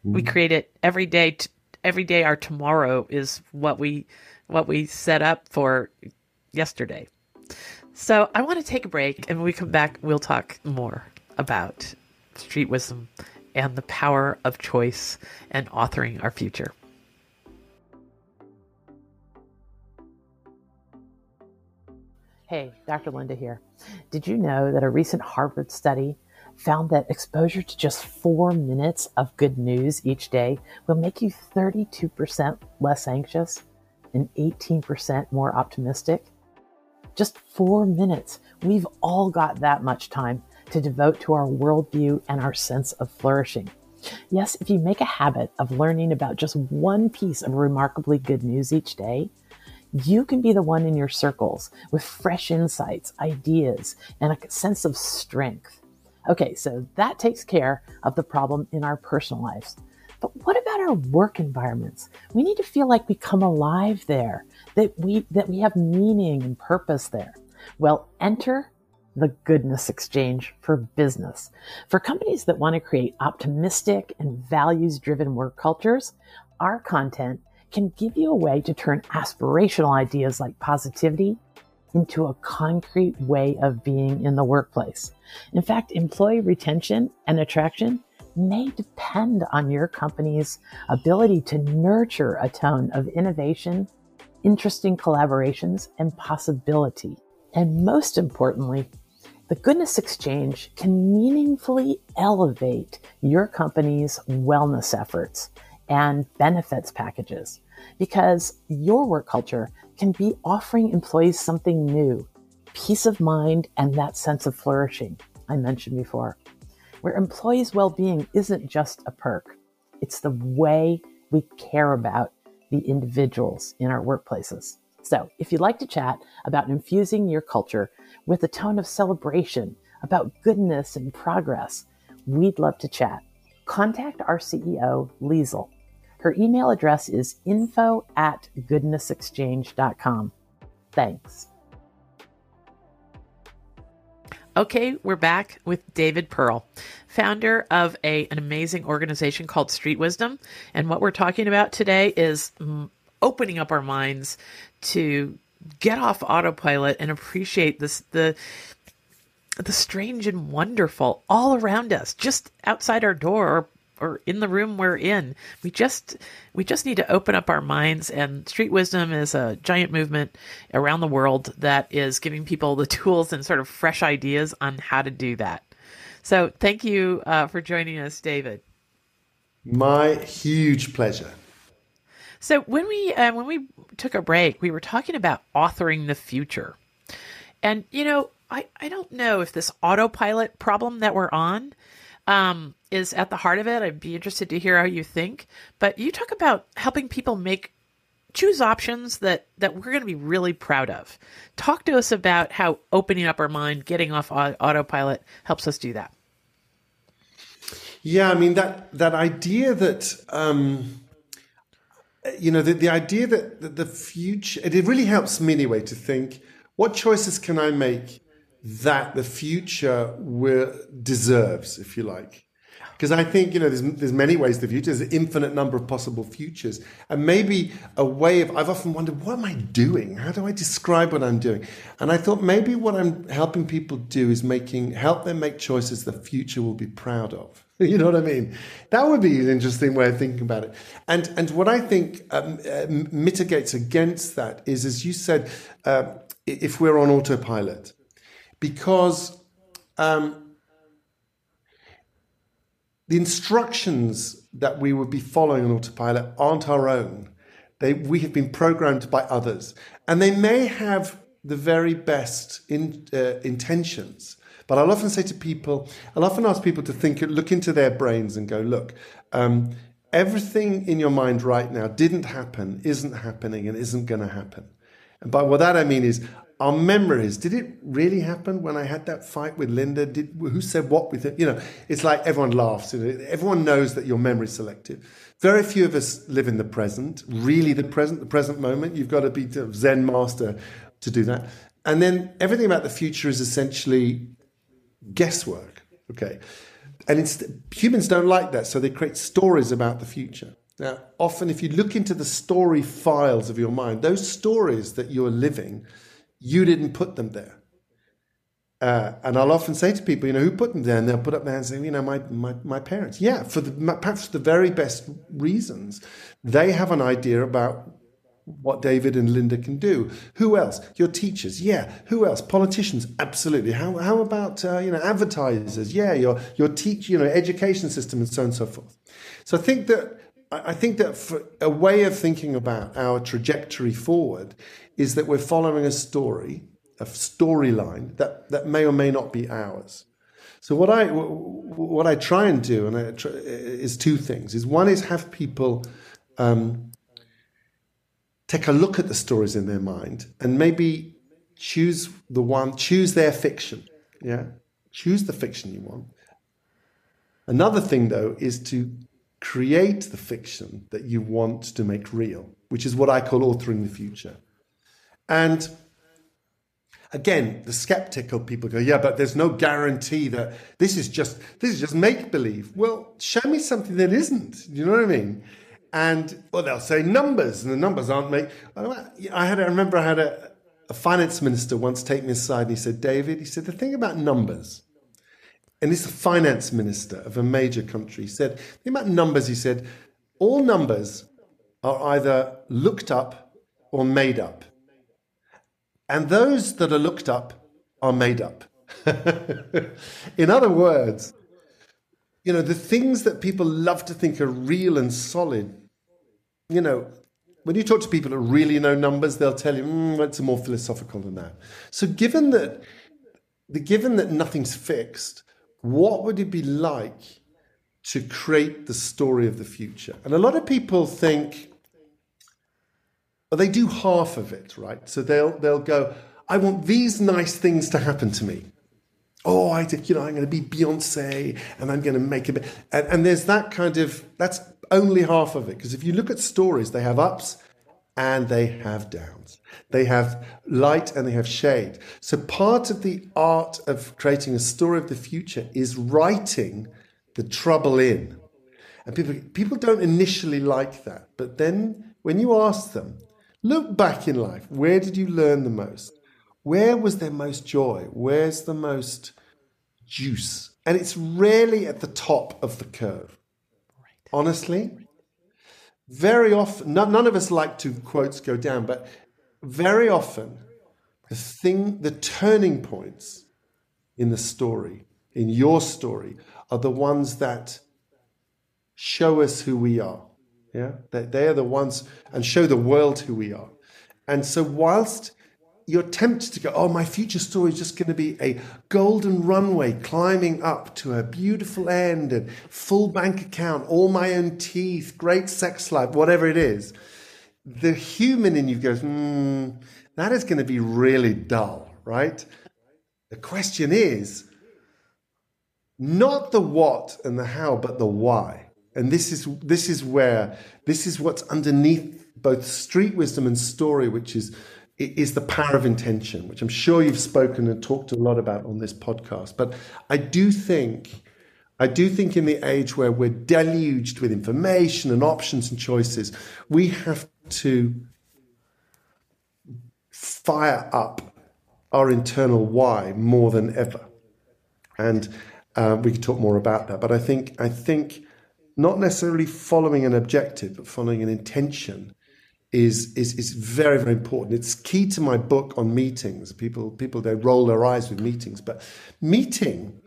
Mm-hmm. We create it every day. T- every day, our tomorrow is what we what we set up for yesterday. So I want to take a break, and when we come back, we'll talk more about street wisdom and the power of choice and authoring our future. Hey, Dr. Linda here. Did you know that a recent Harvard study found that exposure to just four minutes of good news each day will make you 32% less anxious and 18% more optimistic? Just four minutes. We've all got that much time to devote to our worldview and our sense of flourishing. Yes, if you make a habit of learning about just one piece of remarkably good news each day, you can be the one in your circles with fresh insights, ideas, and a sense of strength. Okay, so that takes care of the problem in our personal lives. But what about our work environments? We need to feel like we come alive there, that we that we have meaning and purpose there. Well, enter the goodness exchange for business. For companies that want to create optimistic and values driven work cultures, our content can give you a way to turn aspirational ideas like positivity into a concrete way of being in the workplace. In fact, employee retention and attraction may depend on your company's ability to nurture a tone of innovation, interesting collaborations, and possibility. And most importantly, the Goodness Exchange can meaningfully elevate your company's wellness efforts and benefits packages because your work culture can be offering employees something new, peace of mind, and that sense of flourishing I mentioned before where employees' well being isn't just a perk, it's the way we care about the individuals in our workplaces. So, if you'd like to chat about infusing your culture with a tone of celebration, about goodness and progress, we'd love to chat. Contact our CEO, Liesl. Her email address is info at goodnessexchange.com. Thanks. Okay, we're back with David Pearl, founder of a, an amazing organization called Street Wisdom. And what we're talking about today is opening up our minds to get off autopilot and appreciate this the the strange and wonderful all around us, just outside our door or or in the room we're in. We just we just need to open up our minds and street wisdom is a giant movement around the world that is giving people the tools and sort of fresh ideas on how to do that. So thank you uh, for joining us, David. My huge pleasure. So when we uh, when we took a break, we were talking about authoring the future, and you know I I don't know if this autopilot problem that we're on um, is at the heart of it. I'd be interested to hear how you think. But you talk about helping people make choose options that that we're going to be really proud of. Talk to us about how opening up our mind, getting off autopilot helps us do that. Yeah, I mean that that idea that um, you know the, the idea that, that the future it really helps me anyway to think what choices can I make that the future will deserves, if you like. Because I think you know there's there's many ways to the future. There's an infinite number of possible futures, and maybe a way of. I've often wondered, what am I doing? How do I describe what I'm doing? And I thought maybe what I'm helping people do is making help them make choices the future will be proud of. you know what I mean? That would be an interesting way of thinking about it. And and what I think um, uh, mitigates against that is, as you said, uh, if we're on autopilot because um, the instructions that we would be following on autopilot aren't our own. They, we have been programmed by others, and they may have the very best in, uh, intentions. But I'll often say to people, I'll often ask people to think, look into their brains and go, look, um, everything in your mind right now didn't happen, isn't happening, and isn't going to happen. And by what that I mean is, our memories. Did it really happen when I had that fight with Linda? Did who said what with it? You know, it's like everyone laughs. Everyone knows that your memory is selective. Very few of us live in the present, really the present, the present moment. You've got to be a Zen master to do that. And then everything about the future is essentially guesswork. Okay. And humans don't like that, so they create stories about the future. Now, often, if you look into the story files of your mind, those stories that you're living, you didn't put them there. Uh, and I'll often say to people, you know, who put them there? And they'll put up their hands and say, you know, my, my, my parents. Yeah, for the, perhaps the very best reasons. They have an idea about what David and Linda can do. Who else? Your teachers. Yeah. Who else? Politicians. Absolutely. How, how about, uh, you know, advertisers? Yeah. Your, your teach, you know, education system and so on and so forth. So I think that, I think that for a way of thinking about our trajectory forward is that we're following a story a storyline that, that may or may not be ours. So what I what I try and do and I try, is two things. Is one is have people um, take a look at the stories in their mind and maybe choose the one choose their fiction. Yeah, choose the fiction you want. Another thing though is to create the fiction that you want to make real, which is what I call authoring the future. And again, the skeptical people go, yeah, but there's no guarantee that this is just this is just make believe. Well, show me something that isn't. You know what I mean? And well, they'll say numbers, and the numbers aren't make. I had, I remember, I had a, a finance minister once take me aside, and he said, David, he said the thing about numbers. And he's the finance minister of a major country. He said, the thing about numbers, he said, all numbers are either looked up or made up. And those that are looked up are made up. In other words, you know, the things that people love to think are real and solid, you know, when you talk to people that really know numbers, they'll tell you, mm, it's more philosophical than that. So given that, the, given that nothing's fixed, what would it be like to create the story of the future? And a lot of people think, well, they do half of it, right? So they'll they'll go, I want these nice things to happen to me. Oh, I did, you know, I'm going to be Beyonce and I'm going to make a bit. And, and there's that kind of, that's only half of it. Because if you look at stories, they have ups and they have downs. They have light and they have shade. So part of the art of creating a story of the future is writing the trouble in. And people, people don't initially like that. But then when you ask them, Look back in life. Where did you learn the most? Where was there most joy? Where's the most juice? And it's rarely at the top of the curve. Honestly, very often, none of us like to quotes go down, but very often, the thing, the turning points in the story, in your story, are the ones that show us who we are. Yeah, they, they are the ones and show the world who we are. And so, whilst you're tempted to go, oh, my future story is just going to be a golden runway climbing up to a beautiful end and full bank account, all my own teeth, great sex life, whatever it is. The human in you goes, hmm, that is going to be really dull, right? The question is not the what and the how, but the why. And this is this is where this is what's underneath both street wisdom and story, which is is the power of intention, which I'm sure you've spoken and talked a lot about on this podcast. But I do think, I do think in the age where we're deluged with information and options and choices, we have to fire up our internal why more than ever. And uh, we could talk more about that. But I think, I think not necessarily following an objective, but following an intention is, is, is very, very important. It's key to my book on meetings. People, people, they roll their eyes with meetings, but meeting,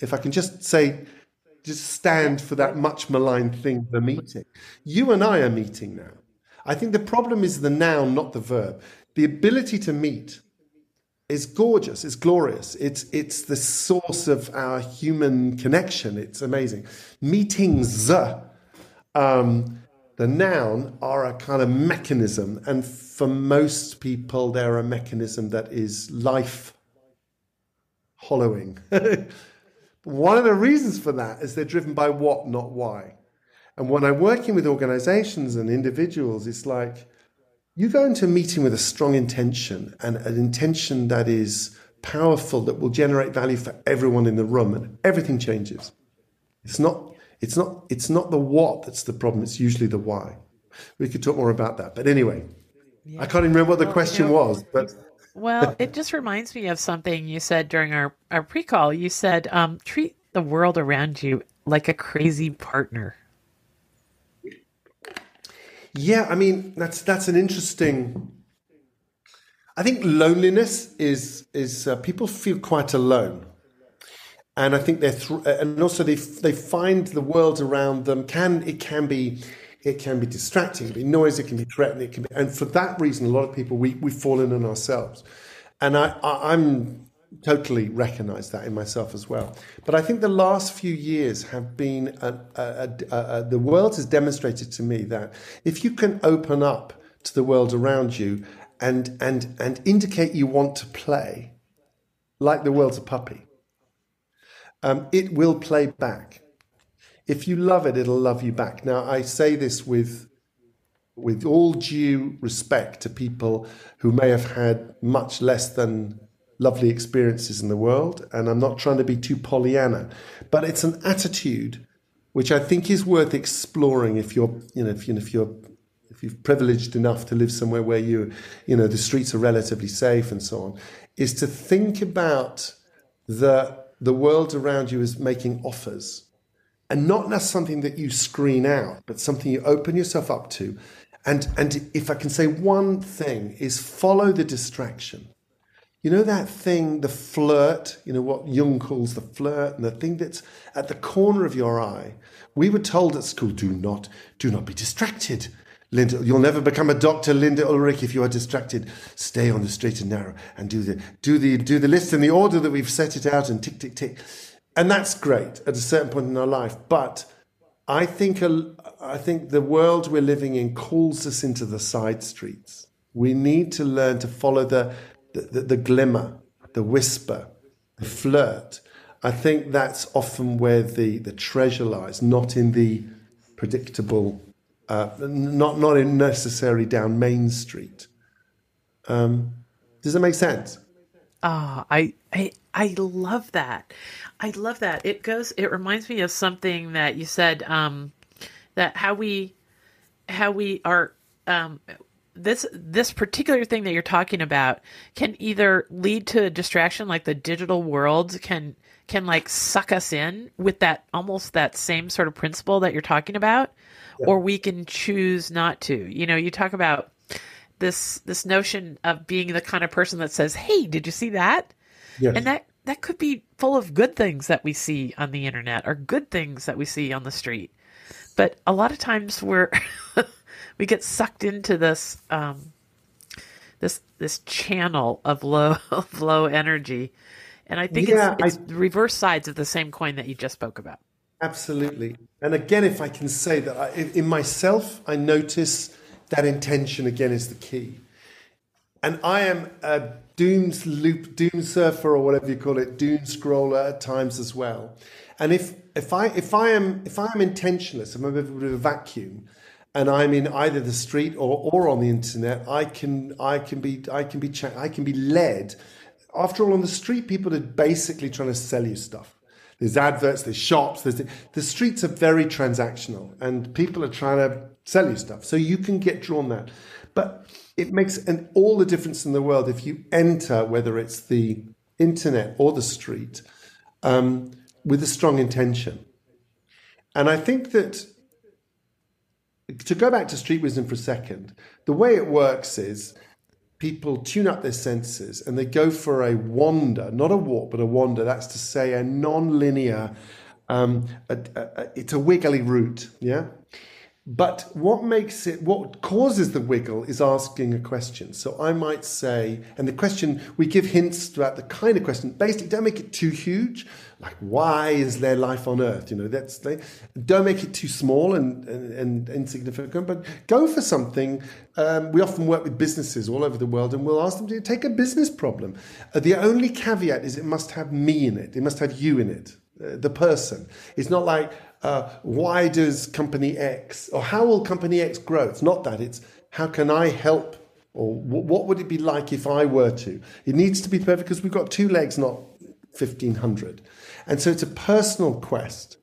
if I can just say, just stand for that much maligned thing, the meeting. You and I are meeting now. I think the problem is the noun, not the verb. The ability to meet is gorgeous. It's glorious. It's it's the source of our human connection. It's amazing. Meetings um, The noun are a kind of mechanism, and for most people, they're a mechanism that is life hollowing. One of the reasons for that is they're driven by what, not why. And when I'm working with organizations and individuals, it's like you go into a meeting with a strong intention and an intention that is powerful, that will generate value for everyone in the room, and everything changes. It's not, it's not, it's not the what that's the problem, it's usually the why. We could talk more about that. But anyway, yeah. I can't even remember what the well, question you know, was, but well, it just reminds me of something you said during our, our pre call. You said, um, treat the world around you like a crazy partner. Yeah, I mean that's that's an interesting. I think loneliness is is uh, people feel quite alone, and I think they're th- and also they they find the world around them can it can be it can be distracting, it can be noisy, it can be threatening, it can be, and for that reason, a lot of people we we fall in on ourselves, and I, I I'm totally recognize that in myself as well. But I think the last few years have been, a, a, a, the world has demonstrated to me that if you can open up to the world around you and, and, and indicate you want to play, like the world's a puppy, um, it will play back. If you love it, it'll love you back. Now, I say this with, with all due respect to people who may have had much less than lovely experiences in the world, and I'm not trying to be too Pollyanna, but it's an attitude which I think is worth exploring if you're, you know, if, you know, if you're if you're privileged enough to live somewhere where you, you know, the streets are relatively safe and so on, is to think about the the world around you as making offers, and not as something that you screen out, but something you open yourself up to. And and if I can say one thing is follow the distraction. You know that thing, the flirt, you know what Jung calls the flirt, and the thing that's at the corner of your eye. We were told at school, do not, do not be distracted. Linda, you'll never become a Dr. Linda Ulrich if you are distracted. Stay on the straight and narrow and do the do the do the list in the order that we've set it out and tick tick tick. And that's great at a certain point in our life. But I think I think the world we're living in calls us into the side streets. We need to learn to follow the the, the, the glimmer, the whisper, the flirt. I think that's often where the, the treasure lies, not in the predictable, uh, not not in necessarily down Main Street. Um, does that make sense? Ah, oh, I, I I love that. I love that. It goes. It reminds me of something that you said. Um, that how we how we are um, this this particular thing that you're talking about can either lead to a distraction like the digital world can can like suck us in with that almost that same sort of principle that you're talking about yeah. or we can choose not to you know you talk about this this notion of being the kind of person that says hey did you see that yes. and that that could be full of good things that we see on the internet or good things that we see on the street but a lot of times we're we get sucked into this um, this this channel of low of low energy, and I think yeah, it's, it's I, reverse sides of the same coin that you just spoke about. Absolutely, and again, if I can say that I, in myself, I notice that intention again is the key, and I am a doom loop, doom surfer, or whatever you call it, doom scroller at times as well. And if if I if I am if I am intentionless, I'm a bit of a vacuum and I'm in either the street or, or on the internet, I can I can be I can be I can be led. After all, on the street, people are basically trying to sell you stuff. There's adverts, there's shops, there's the streets are very transactional, and people are trying to sell you stuff. So you can get drawn that, but it makes an, all the difference in the world if you enter, whether it's the internet or the street, um, with a strong intention. And I think that to go back to street wisdom for a second, the way it works is people tune up their senses and they go for a wander, not a walk, but a wander. That's to say, a non linear, um, it's a wiggly route. Yeah. But what makes it, what causes the wiggle is asking a question. So I might say, and the question, we give hints about the kind of question. Basically, don't make it too huge, like why is there life on Earth? You know, that's don't make it too small and, and, and insignificant, but go for something. Um, we often work with businesses all over the world, and we'll ask them to take a business problem. Uh, the only caveat is it must have me in it. It must have you in it, uh, the person. It's not like uh, why does company X or how will company X grow? It's not that. It's how can I help or what would it be like if I were to? It needs to be perfect because we've got two legs, not 1500. And so it's a personal quest.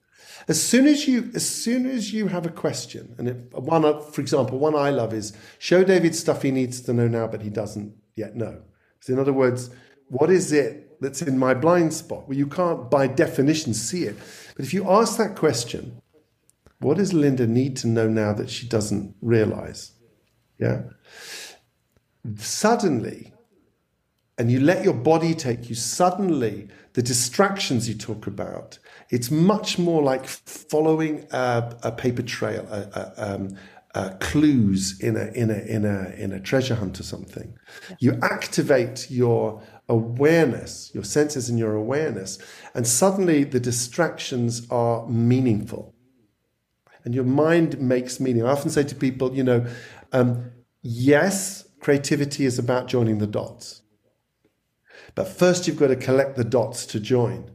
As soon as you, as soon as you have a question, and it, one, for example, one I love is show David stuff he needs to know now, but he doesn't yet know. So in other words, what is it that's in my blind spot? Well, you can't by definition see it. But if you ask that question, what does Linda need to know now that she doesn't realize? Yeah. Suddenly, and you let your body take you, suddenly the distractions you talk about, it's much more like following a, a paper trail, a, a, um, clues in a in a in a in a treasure hunt or something. Yeah. You activate your awareness, your senses and your awareness, and suddenly the distractions are meaningful. And your mind makes meaning. I often say to people, you know, um, yes, creativity is about joining the dots. But first, you've got to collect the dots to join.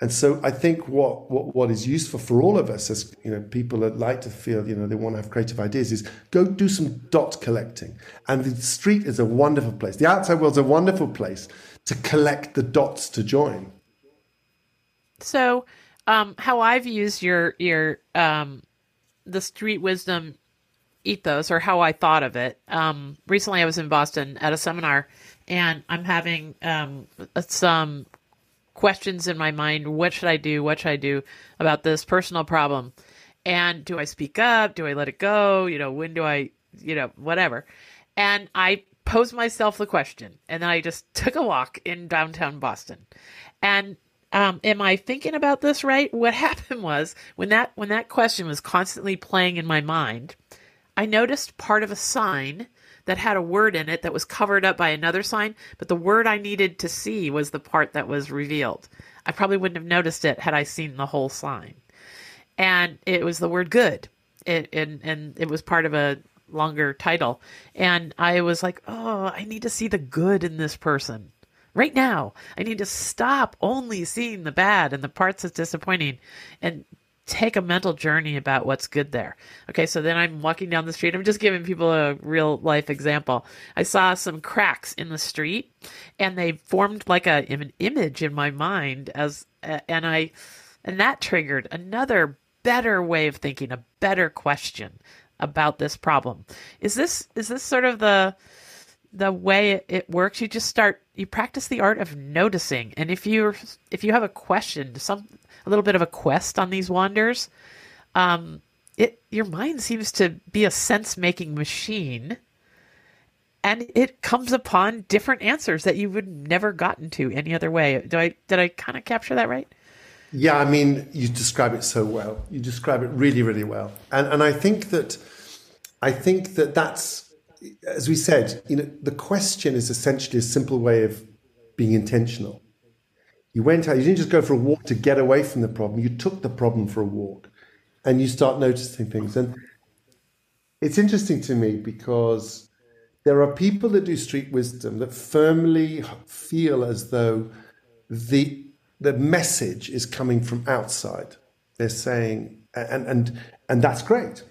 And so I think what, what, what is useful for all of us as you know people that like to feel you know they want to have creative ideas is go do some dot collecting. And the street is a wonderful place. The outside world's a wonderful place to collect the dots to join. So, um, how I've used your your um, the street wisdom ethos or how I thought of it. Um, recently, I was in Boston at a seminar, and I'm having um, some questions in my mind. What should I do? What should I do about this personal problem? And do I speak up? Do I let it go? You know, when do I, you know, whatever. And I posed myself the question, and then I just took a walk in downtown Boston. And um, am I thinking about this right? What happened was when that when that question was constantly playing in my mind, I noticed part of a sign that had a word in it that was covered up by another sign, but the word I needed to see was the part that was revealed. I probably wouldn't have noticed it had I seen the whole sign. And it was the word good. It and and it was part of a longer title. And I was like, "Oh, I need to see the good in this person." Right now, I need to stop only seeing the bad and the parts that's disappointing and take a mental journey about what's good there. Okay, so then I'm walking down the street. I'm just giving people a real life example. I saw some cracks in the street and they formed like a an image in my mind as and I and that triggered another better way of thinking, a better question about this problem. Is this is this sort of the the way it, works? You just start you practice the art of noticing. And if you if you have a question, some a little bit of a quest on these wanders. Um, it your mind seems to be a sense making machine, and it comes upon different answers that you would never gotten to any other way. Do I did I kind of capture that right? Yeah, I mean, you describe it so well. You describe it really, really well, and and I think that I think that that's as we said. You know, the question is essentially a simple way of being intentional. You went out, you didn't just go for a walk to get away from the problem, you took the problem for a walk and you start noticing things. And it's interesting to me because there are people that do street wisdom that firmly feel as though the the message is coming from outside. They're saying, and and and that's great.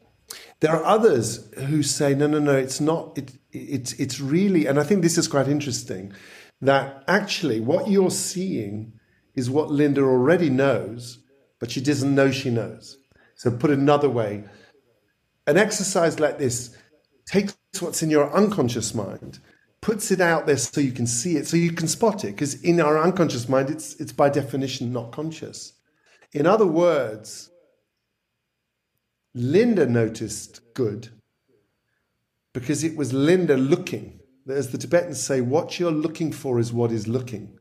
There are others who say, no, no, no, it's not. It, it's it's really, and I think this is quite interesting that actually what you're seeing is what Linda already knows, but she doesn't know she knows. So, put another way, an exercise like this takes what's in your unconscious mind, puts it out there so you can see it, so you can spot it, because in our unconscious mind, it's, it's by definition not conscious. In other words, Linda noticed good because it was Linda looking as the Tibetans say, what you're looking for is what is looking.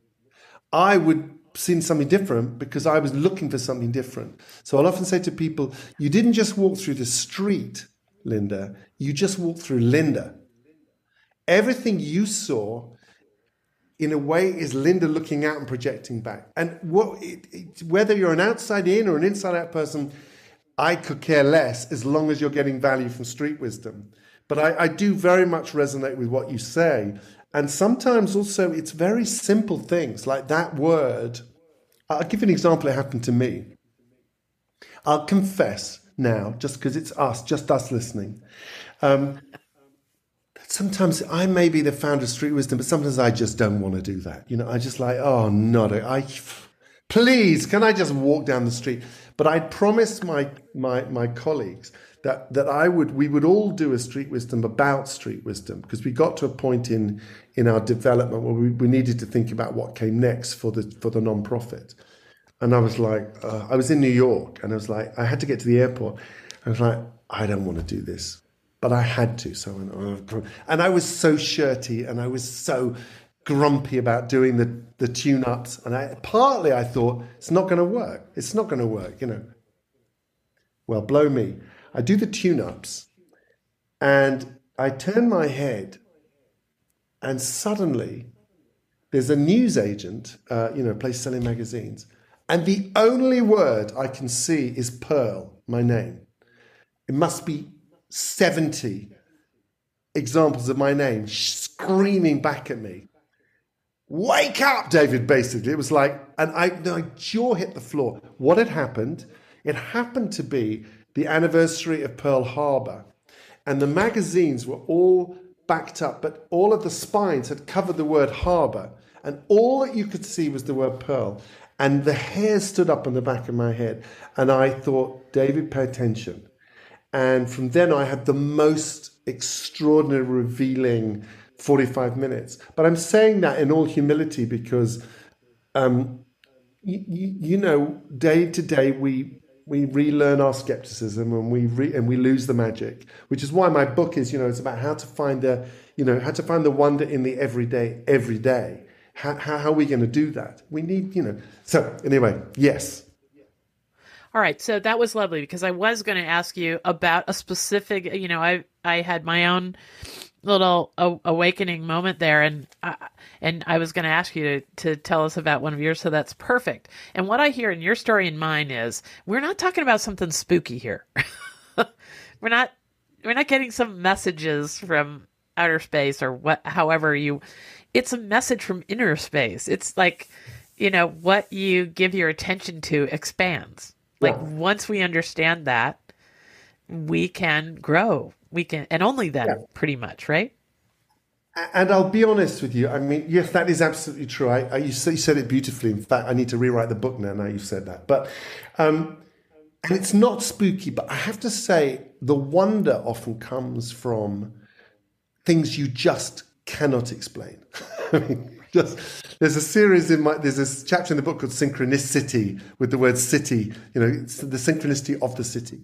I would seen something different because I was looking for something different. So I'll often say to people, you didn't just walk through the street, Linda, you just walked through Linda. Everything you saw, in a way, is Linda looking out and projecting back. And what, it, it, whether you're an outside in or an inside out person, I could care less as long as you're getting value from street wisdom. But I, I do very much resonate with what you say. And sometimes also it's very simple things like that word. I'll give you an example, it happened to me. I'll confess now, just because it's us, just us listening. Um, sometimes I may be the founder of Street Wisdom, but sometimes I just don't want to do that. You know, I just like, oh, no, I. Please, can I just walk down the street? But I promised my my my colleagues that that I would we would all do a street wisdom about street wisdom because we got to a point in in our development where we, we needed to think about what came next for the for the non-profit. And I was like, uh, I was in New York, and I was like, I had to get to the airport. I was like, I don't want to do this, but I had to. So I went, oh, and I was so shirty, and I was so grumpy about doing the the tune ups, and I partly I thought it's not going to work. It's not going to work, you know. Well, blow me. I do the tune ups, and I turn my head, and suddenly there's a news agent, uh, you know, place selling magazines, and the only word I can see is Pearl, my name. It must be 70 examples of my name screaming back at me. Wake up, David, basically. It was like, and I, my jaw hit the floor. What had happened? It happened to be the anniversary of Pearl Harbor. And the magazines were all backed up, but all of the spines had covered the word harbor. And all that you could see was the word Pearl. And the hair stood up on the back of my head. And I thought, David, pay attention. And from then I had the most extraordinary, revealing 45 minutes. But I'm saying that in all humility because, um, you, you know, day to day we we relearn our skepticism and we re- and we lose the magic which is why my book is you know it's about how to find the you know how to find the wonder in the everyday every day. How, how, how are we going to do that? We need you know so anyway yes. All right so that was lovely because i was going to ask you about a specific you know i i had my own little awakening moment there and I, and I was going to ask you to, to tell us about one of yours so that's perfect. And what I hear in your story and mine is we're not talking about something spooky here. we're not we're not getting some messages from outer space or what however you it's a message from inner space. It's like you know what you give your attention to expands. Like once we understand that we can grow we can, and only then, yeah. pretty much, right? And I'll be honest with you. I mean, yes, that is absolutely true. I, I you, said it beautifully. In fact, I need to rewrite the book now. Now you've said that, but um, and it's not spooky. But I have to say, the wonder often comes from things you just cannot explain. I mean, just there's a series in my there's a chapter in the book called Synchronicity with the word city. You know, it's the synchronicity of the city.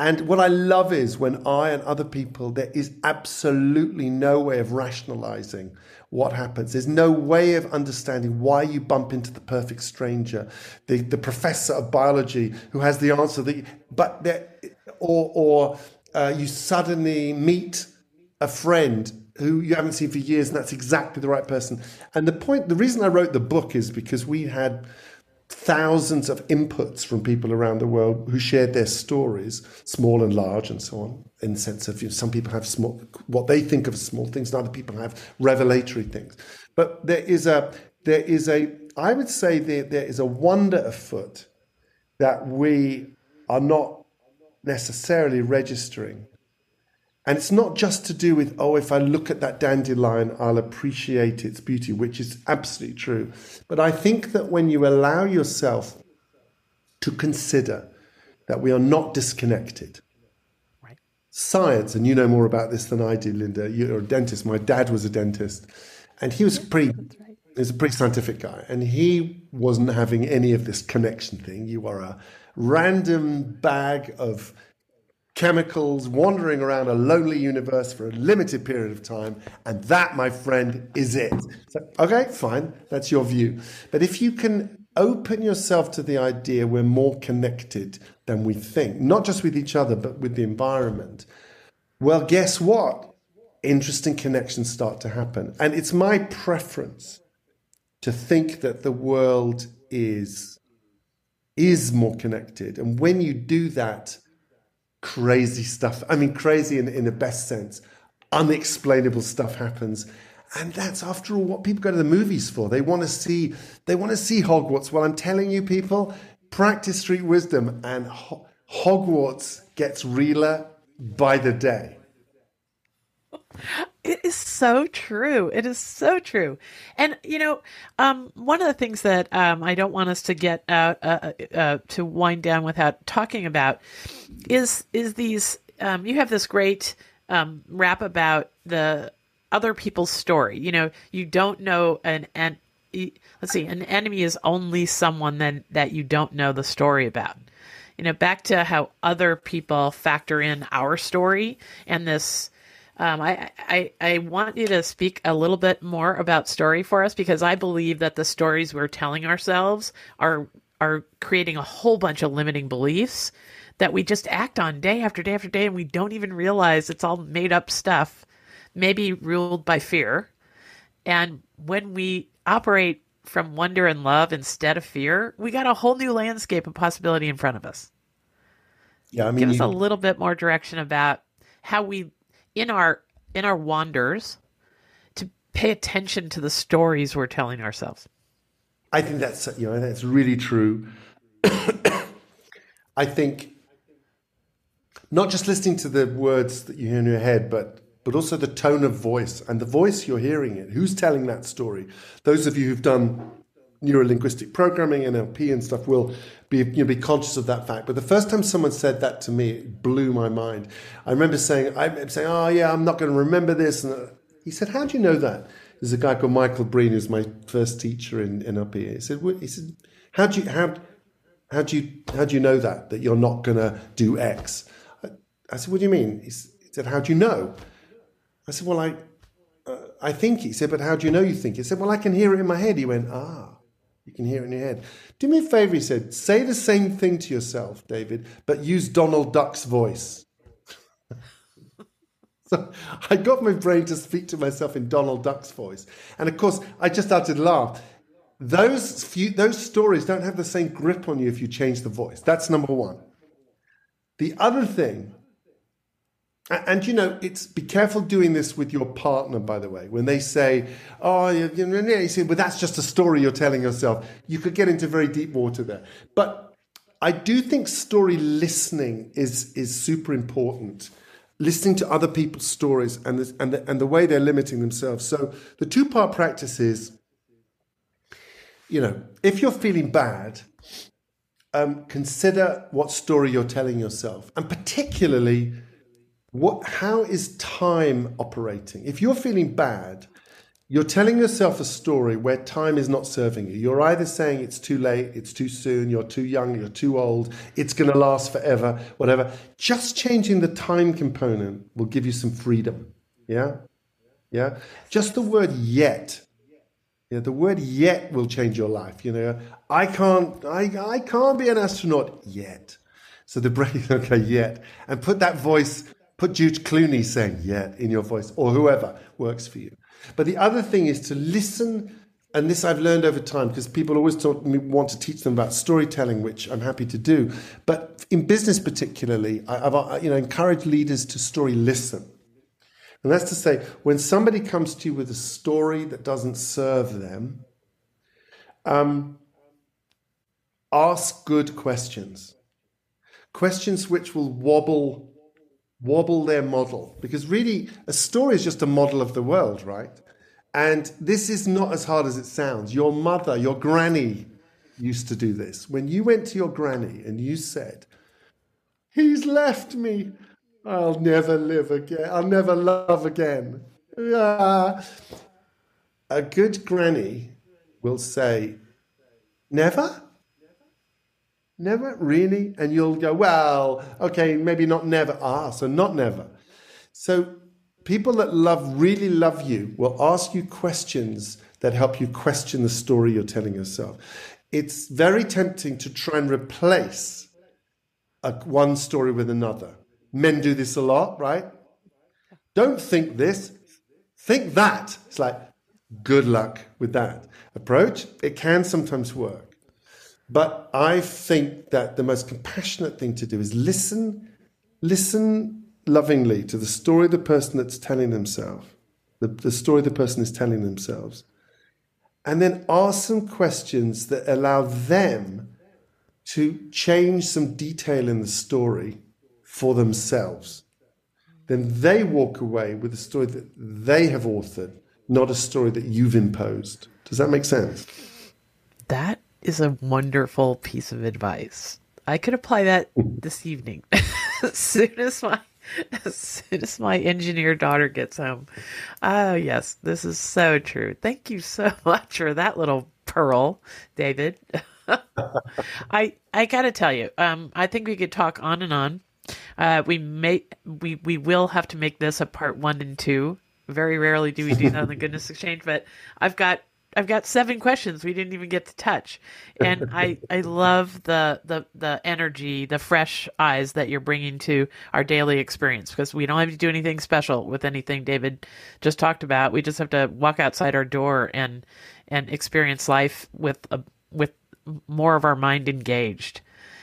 And what I love is when I and other people, there is absolutely no way of rationalizing what happens. There's no way of understanding why you bump into the perfect stranger, the, the professor of biology who has the answer that, you, but there, or, or uh, you suddenly meet a friend who you haven't seen for years, and that's exactly the right person. And the point, the reason I wrote the book is because we had thousands of inputs from people around the world who shared their stories, small and large, and so on. In the sense of you know, some people have small, what they think of small things, and other people have revelatory things. But there is a, there is a, I would say there, there is a wonder afoot that we are not necessarily registering and it's not just to do with, oh, if I look at that dandelion, I'll appreciate its beauty, which is absolutely true. But I think that when you allow yourself to consider that we are not disconnected, right. science, and you know more about this than I do, Linda, you're a dentist. My dad was a dentist, and he was pretty. Right. He's a pretty scientific guy, and he wasn't having any of this connection thing. You are a random bag of chemicals wandering around a lonely universe for a limited period of time. And that, my friend, is it. So, okay, fine. That's your view. But if you can open yourself to the idea we're more connected than we think, not just with each other, but with the environment, well, guess what? Interesting connections start to happen. And it's my preference to think that the world is is more connected. And when you do that, crazy stuff. I mean, crazy in, in the best sense. Unexplainable stuff happens. And that's after all what people go to the movies for. They want to see they want to see Hogwarts. Well, I'm telling you people, practice street wisdom and Ho- Hogwarts gets realer by the day. It is so true. It is so true. And you know, um, one of the things that um, I don't want us to get out uh, uh, uh, to wind down without talking about is is these. Um, you have this great um, rap about the other people's story. You know, you don't know an and let's see, an enemy is only someone then that you don't know the story about. You know, back to how other people factor in our story and this um, I, I, I want you to speak a little bit more about story for us because I believe that the stories we're telling ourselves are are creating a whole bunch of limiting beliefs that we just act on day after day after day and we don't even realize it's all made up stuff, maybe ruled by fear. And when we operate from wonder and love instead of fear, we got a whole new landscape of possibility in front of us. Yeah, I mean, give us you, a little bit more direction about how we in our in our wanders to pay attention to the stories we're telling ourselves. I think that's you know that's really true. I think not just listening to the words that you hear in your head, but but also the tone of voice and the voice you're hearing it. Who's telling that story? Those of you who've done neurolinguistic programming, NLP, and stuff will be you know, be conscious of that fact. But the first time someone said that to me, it blew my mind. I remember saying, I'm saying, oh yeah, I'm not going to remember this. And uh, he said, how do you know that? There's a guy called Michael Breen, who's my first teacher in NLP. He said, he said, how do you how how do you how do you know that that you're not going to do X? I, I, said, what do you mean? He said, how do you know? I said, well, I. Uh, I think he said, but how do you know you think? He said, well, I can hear it in my head. He went, ah. You can hear it in your head. Do me a favor, he said. Say the same thing to yourself, David, but use Donald Duck's voice. so I got my brain to speak to myself in Donald Duck's voice. And of course, I just started to laugh. Those, few, those stories don't have the same grip on you if you change the voice. That's number one. The other thing and you know, it's be careful doing this with your partner, by the way. When they say, "Oh, you, know, you say, well, that's just a story you're telling yourself," you could get into very deep water there. But I do think story listening is is super important. Listening to other people's stories and the, and the, and the way they're limiting themselves. So the two part practice is, you know, if you're feeling bad, um, consider what story you're telling yourself, and particularly what how is time operating? If you're feeling bad you're telling yourself a story where time is not serving you. You're either saying it's too late it's too soon you're too young you're too old it's going to last forever whatever. Just changing the time component will give you some freedom. Yeah? Yeah? Just the word yet. Yeah, the word yet will change your life. You know, I can't, I, I can't be an astronaut yet. So the brain, okay, yet, and put that voice Put George Clooney saying, yeah, in your voice, or whoever works for you. But the other thing is to listen, and this I've learned over time because people always talk, want to teach them about storytelling, which I'm happy to do. But in business, particularly, I've you know encouraged leaders to story listen. And that's to say, when somebody comes to you with a story that doesn't serve them, um, ask good questions. Questions which will wobble wobble their model because really a story is just a model of the world, right? And this is not as hard as it sounds. Your mother, your granny used to do this. When you went to your granny and you said, He's left me. I'll never live again. I'll never love again. Ah. A good granny will say, Never? Never really? And you'll go, well, okay, maybe not never. Ah, so not never. So people that love, really love you, will ask you questions that help you question the story you're telling yourself. It's very tempting to try and replace a, one story with another. Men do this a lot, right? Don't think this, think that. It's like, good luck with that approach. It can sometimes work. But I think that the most compassionate thing to do is listen, listen lovingly to the story of the person that's telling themselves, the, the story the person is telling themselves, and then ask some questions that allow them to change some detail in the story for themselves. Then they walk away with a story that they have authored, not a story that you've imposed. Does that make sense? That is a wonderful piece of advice. I could apply that this evening. as soon as my as soon as my engineer daughter gets home. Oh yes, this is so true. Thank you so much for that little pearl, David. I I gotta tell you, um, I think we could talk on and on. Uh, we may we we will have to make this a part one and two. Very rarely do we do that on the goodness exchange, but I've got I've got seven questions we didn't even get to touch, and I I love the the the energy, the fresh eyes that you're bringing to our daily experience because we don't have to do anything special with anything David just talked about. We just have to walk outside our door and and experience life with a with more of our mind engaged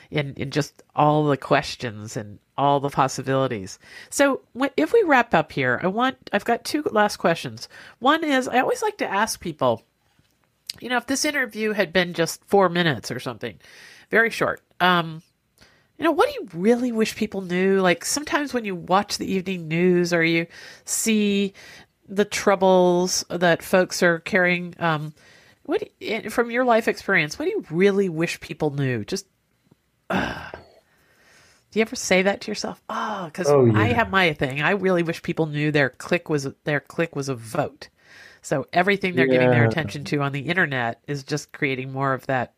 in in just all the questions and all the possibilities. So if we wrap up here, I want I've got two last questions. One is I always like to ask people you know, if this interview had been just four minutes or something, very short, um, you know, what do you really wish people knew? Like sometimes when you watch the evening news or you see the troubles that folks are carrying, um, what you, from your life experience, what do you really wish people knew? Just, uh, do you ever say that to yourself? Oh, because oh, yeah. I have my thing. I really wish people knew their click was their click was a vote. So everything they're yeah. giving their attention to on the internet is just creating more of that.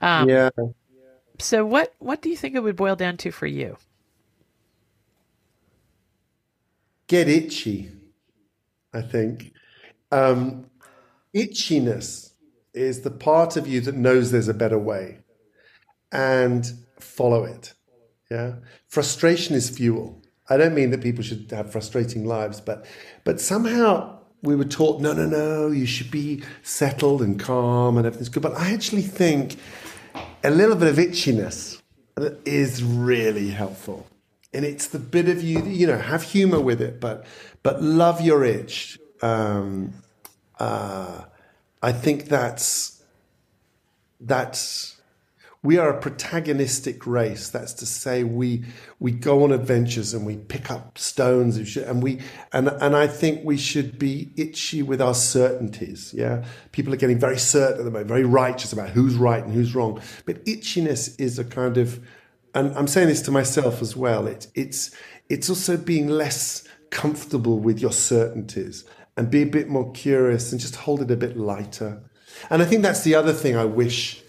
Um, yeah. So what what do you think it would boil down to for you? Get itchy. I think um, itchiness is the part of you that knows there's a better way, and follow it. Yeah. Frustration is fuel. I don't mean that people should have frustrating lives, but but somehow we were taught, no, no, no, you should be settled and calm and everything's good. But I actually think a little bit of itchiness is really helpful. And it's the bit of you, you know, have humor with it, but but love your itch. Um, uh, I think that's that's we are a protagonistic race. That's to say, we we go on adventures and we pick up stones and we and and I think we should be itchy with our certainties. Yeah, people are getting very certain at the moment, very righteous about who's right and who's wrong. But itchiness is a kind of, and I'm saying this to myself as well. It's it's it's also being less comfortable with your certainties and be a bit more curious and just hold it a bit lighter. And I think that's the other thing I wish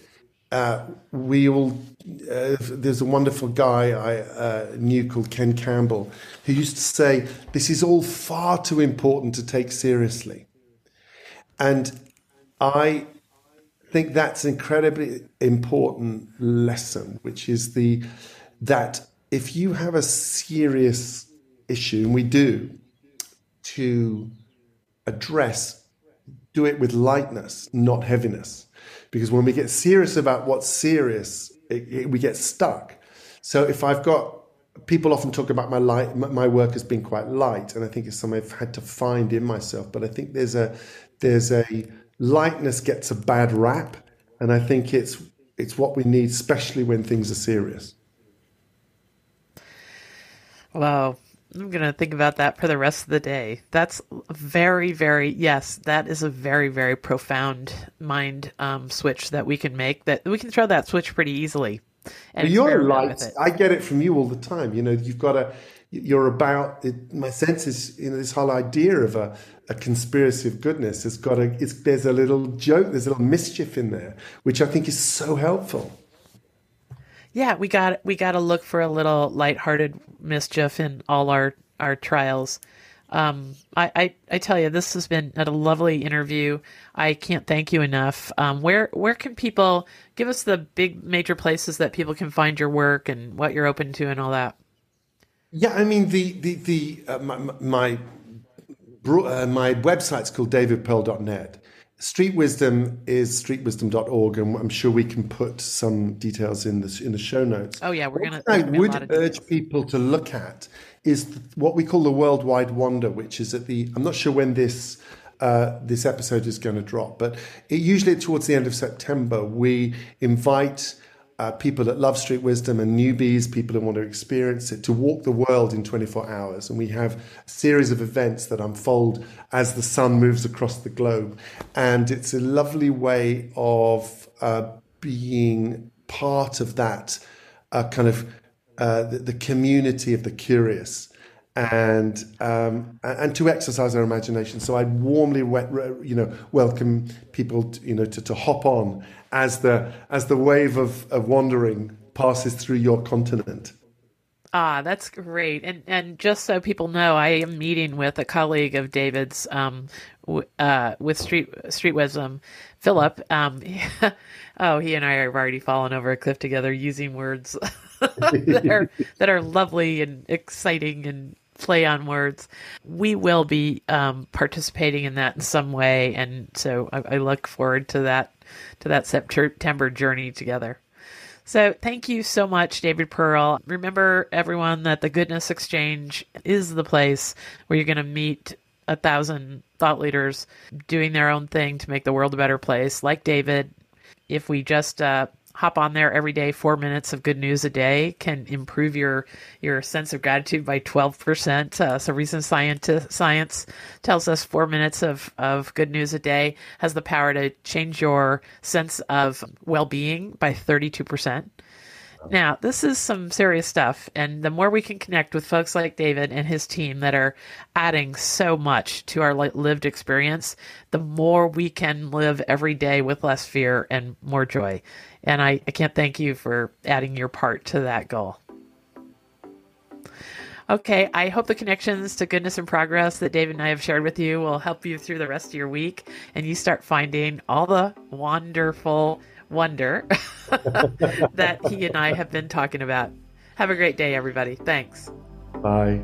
uh, we all uh, there's a wonderful guy I uh, knew called Ken Campbell who used to say this is all far too important to take seriously, and I think that's an incredibly important lesson, which is the that if you have a serious issue, and we do, to address, do it with lightness, not heaviness because when we get serious about what's serious, it, it, we get stuck. So if I've got people often talk about my light, my work has been quite light, and I think it's something I've had to find in myself. But I think there's a there's a lightness gets a bad rap, and I think it's it's what we need, especially when things are serious. Wow. I'm going to think about that for the rest of the day. That's very, very, yes, that is a very, very profound mind um, switch that we can make. That we can throw that switch pretty easily. And you're light. I get it from you all the time. You know, you've got a, you're about, it, my sense is, you know, this whole idea of a, a conspiracy of goodness has got a, it's, there's a little joke, there's a little mischief in there, which I think is so helpful. Yeah, we got we got to look for a little lighthearted mischief in all our our trials. Um, I, I, I tell you, this has been a lovely interview. I can't thank you enough. Um, where where can people give us the big major places that people can find your work and what you're open to and all that? Yeah, I mean the the the uh, my my, uh, my website's called davidpearl.net. Street Wisdom is streetwisdom.org, and I'm sure we can put some details in the in the show notes. Oh yeah, we're gonna. I would urge people to look at is what we call the World Wide Wander, which is at the. I'm not sure when this uh, this episode is going to drop, but it, usually towards the end of September, we invite uh, people that love street wisdom and newbies, people who want to experience it, to walk the world in 24 hours. And we have a series of events that unfold as the sun moves across the globe. And it's a lovely way of uh, being part of that uh, kind of uh, the, the, community of the curious and um, and to exercise our imagination. So I'd warmly, you know, welcome people, to, you know, to, to hop on as the as the wave of, of wandering passes through your continent. Ah, that's great. And and just so people know, I am meeting with a colleague of David's um, w- uh, with Street Street Wisdom, Philip. Um, oh, he and I have already fallen over a cliff together using words that are that are lovely and exciting and play on words. We will be um, participating in that in some way, and so I, I look forward to that to that September journey together. So thank you so much, David Pearl. Remember, everyone, that the Goodness Exchange is the place where you're going to meet a thousand thought leaders doing their own thing to make the world a better place. Like David, if we just uh, hop on there every day four minutes of good news a day can improve your your sense of gratitude by 12% uh, so recent science science tells us four minutes of, of good news a day has the power to change your sense of well-being by 32% now, this is some serious stuff. And the more we can connect with folks like David and his team that are adding so much to our lived experience, the more we can live every day with less fear and more joy. And I, I can't thank you for adding your part to that goal. Okay, I hope the connections to goodness and progress that David and I have shared with you will help you through the rest of your week and you start finding all the wonderful wonder that he and I have been talking about. Have a great day, everybody. Thanks. Bye.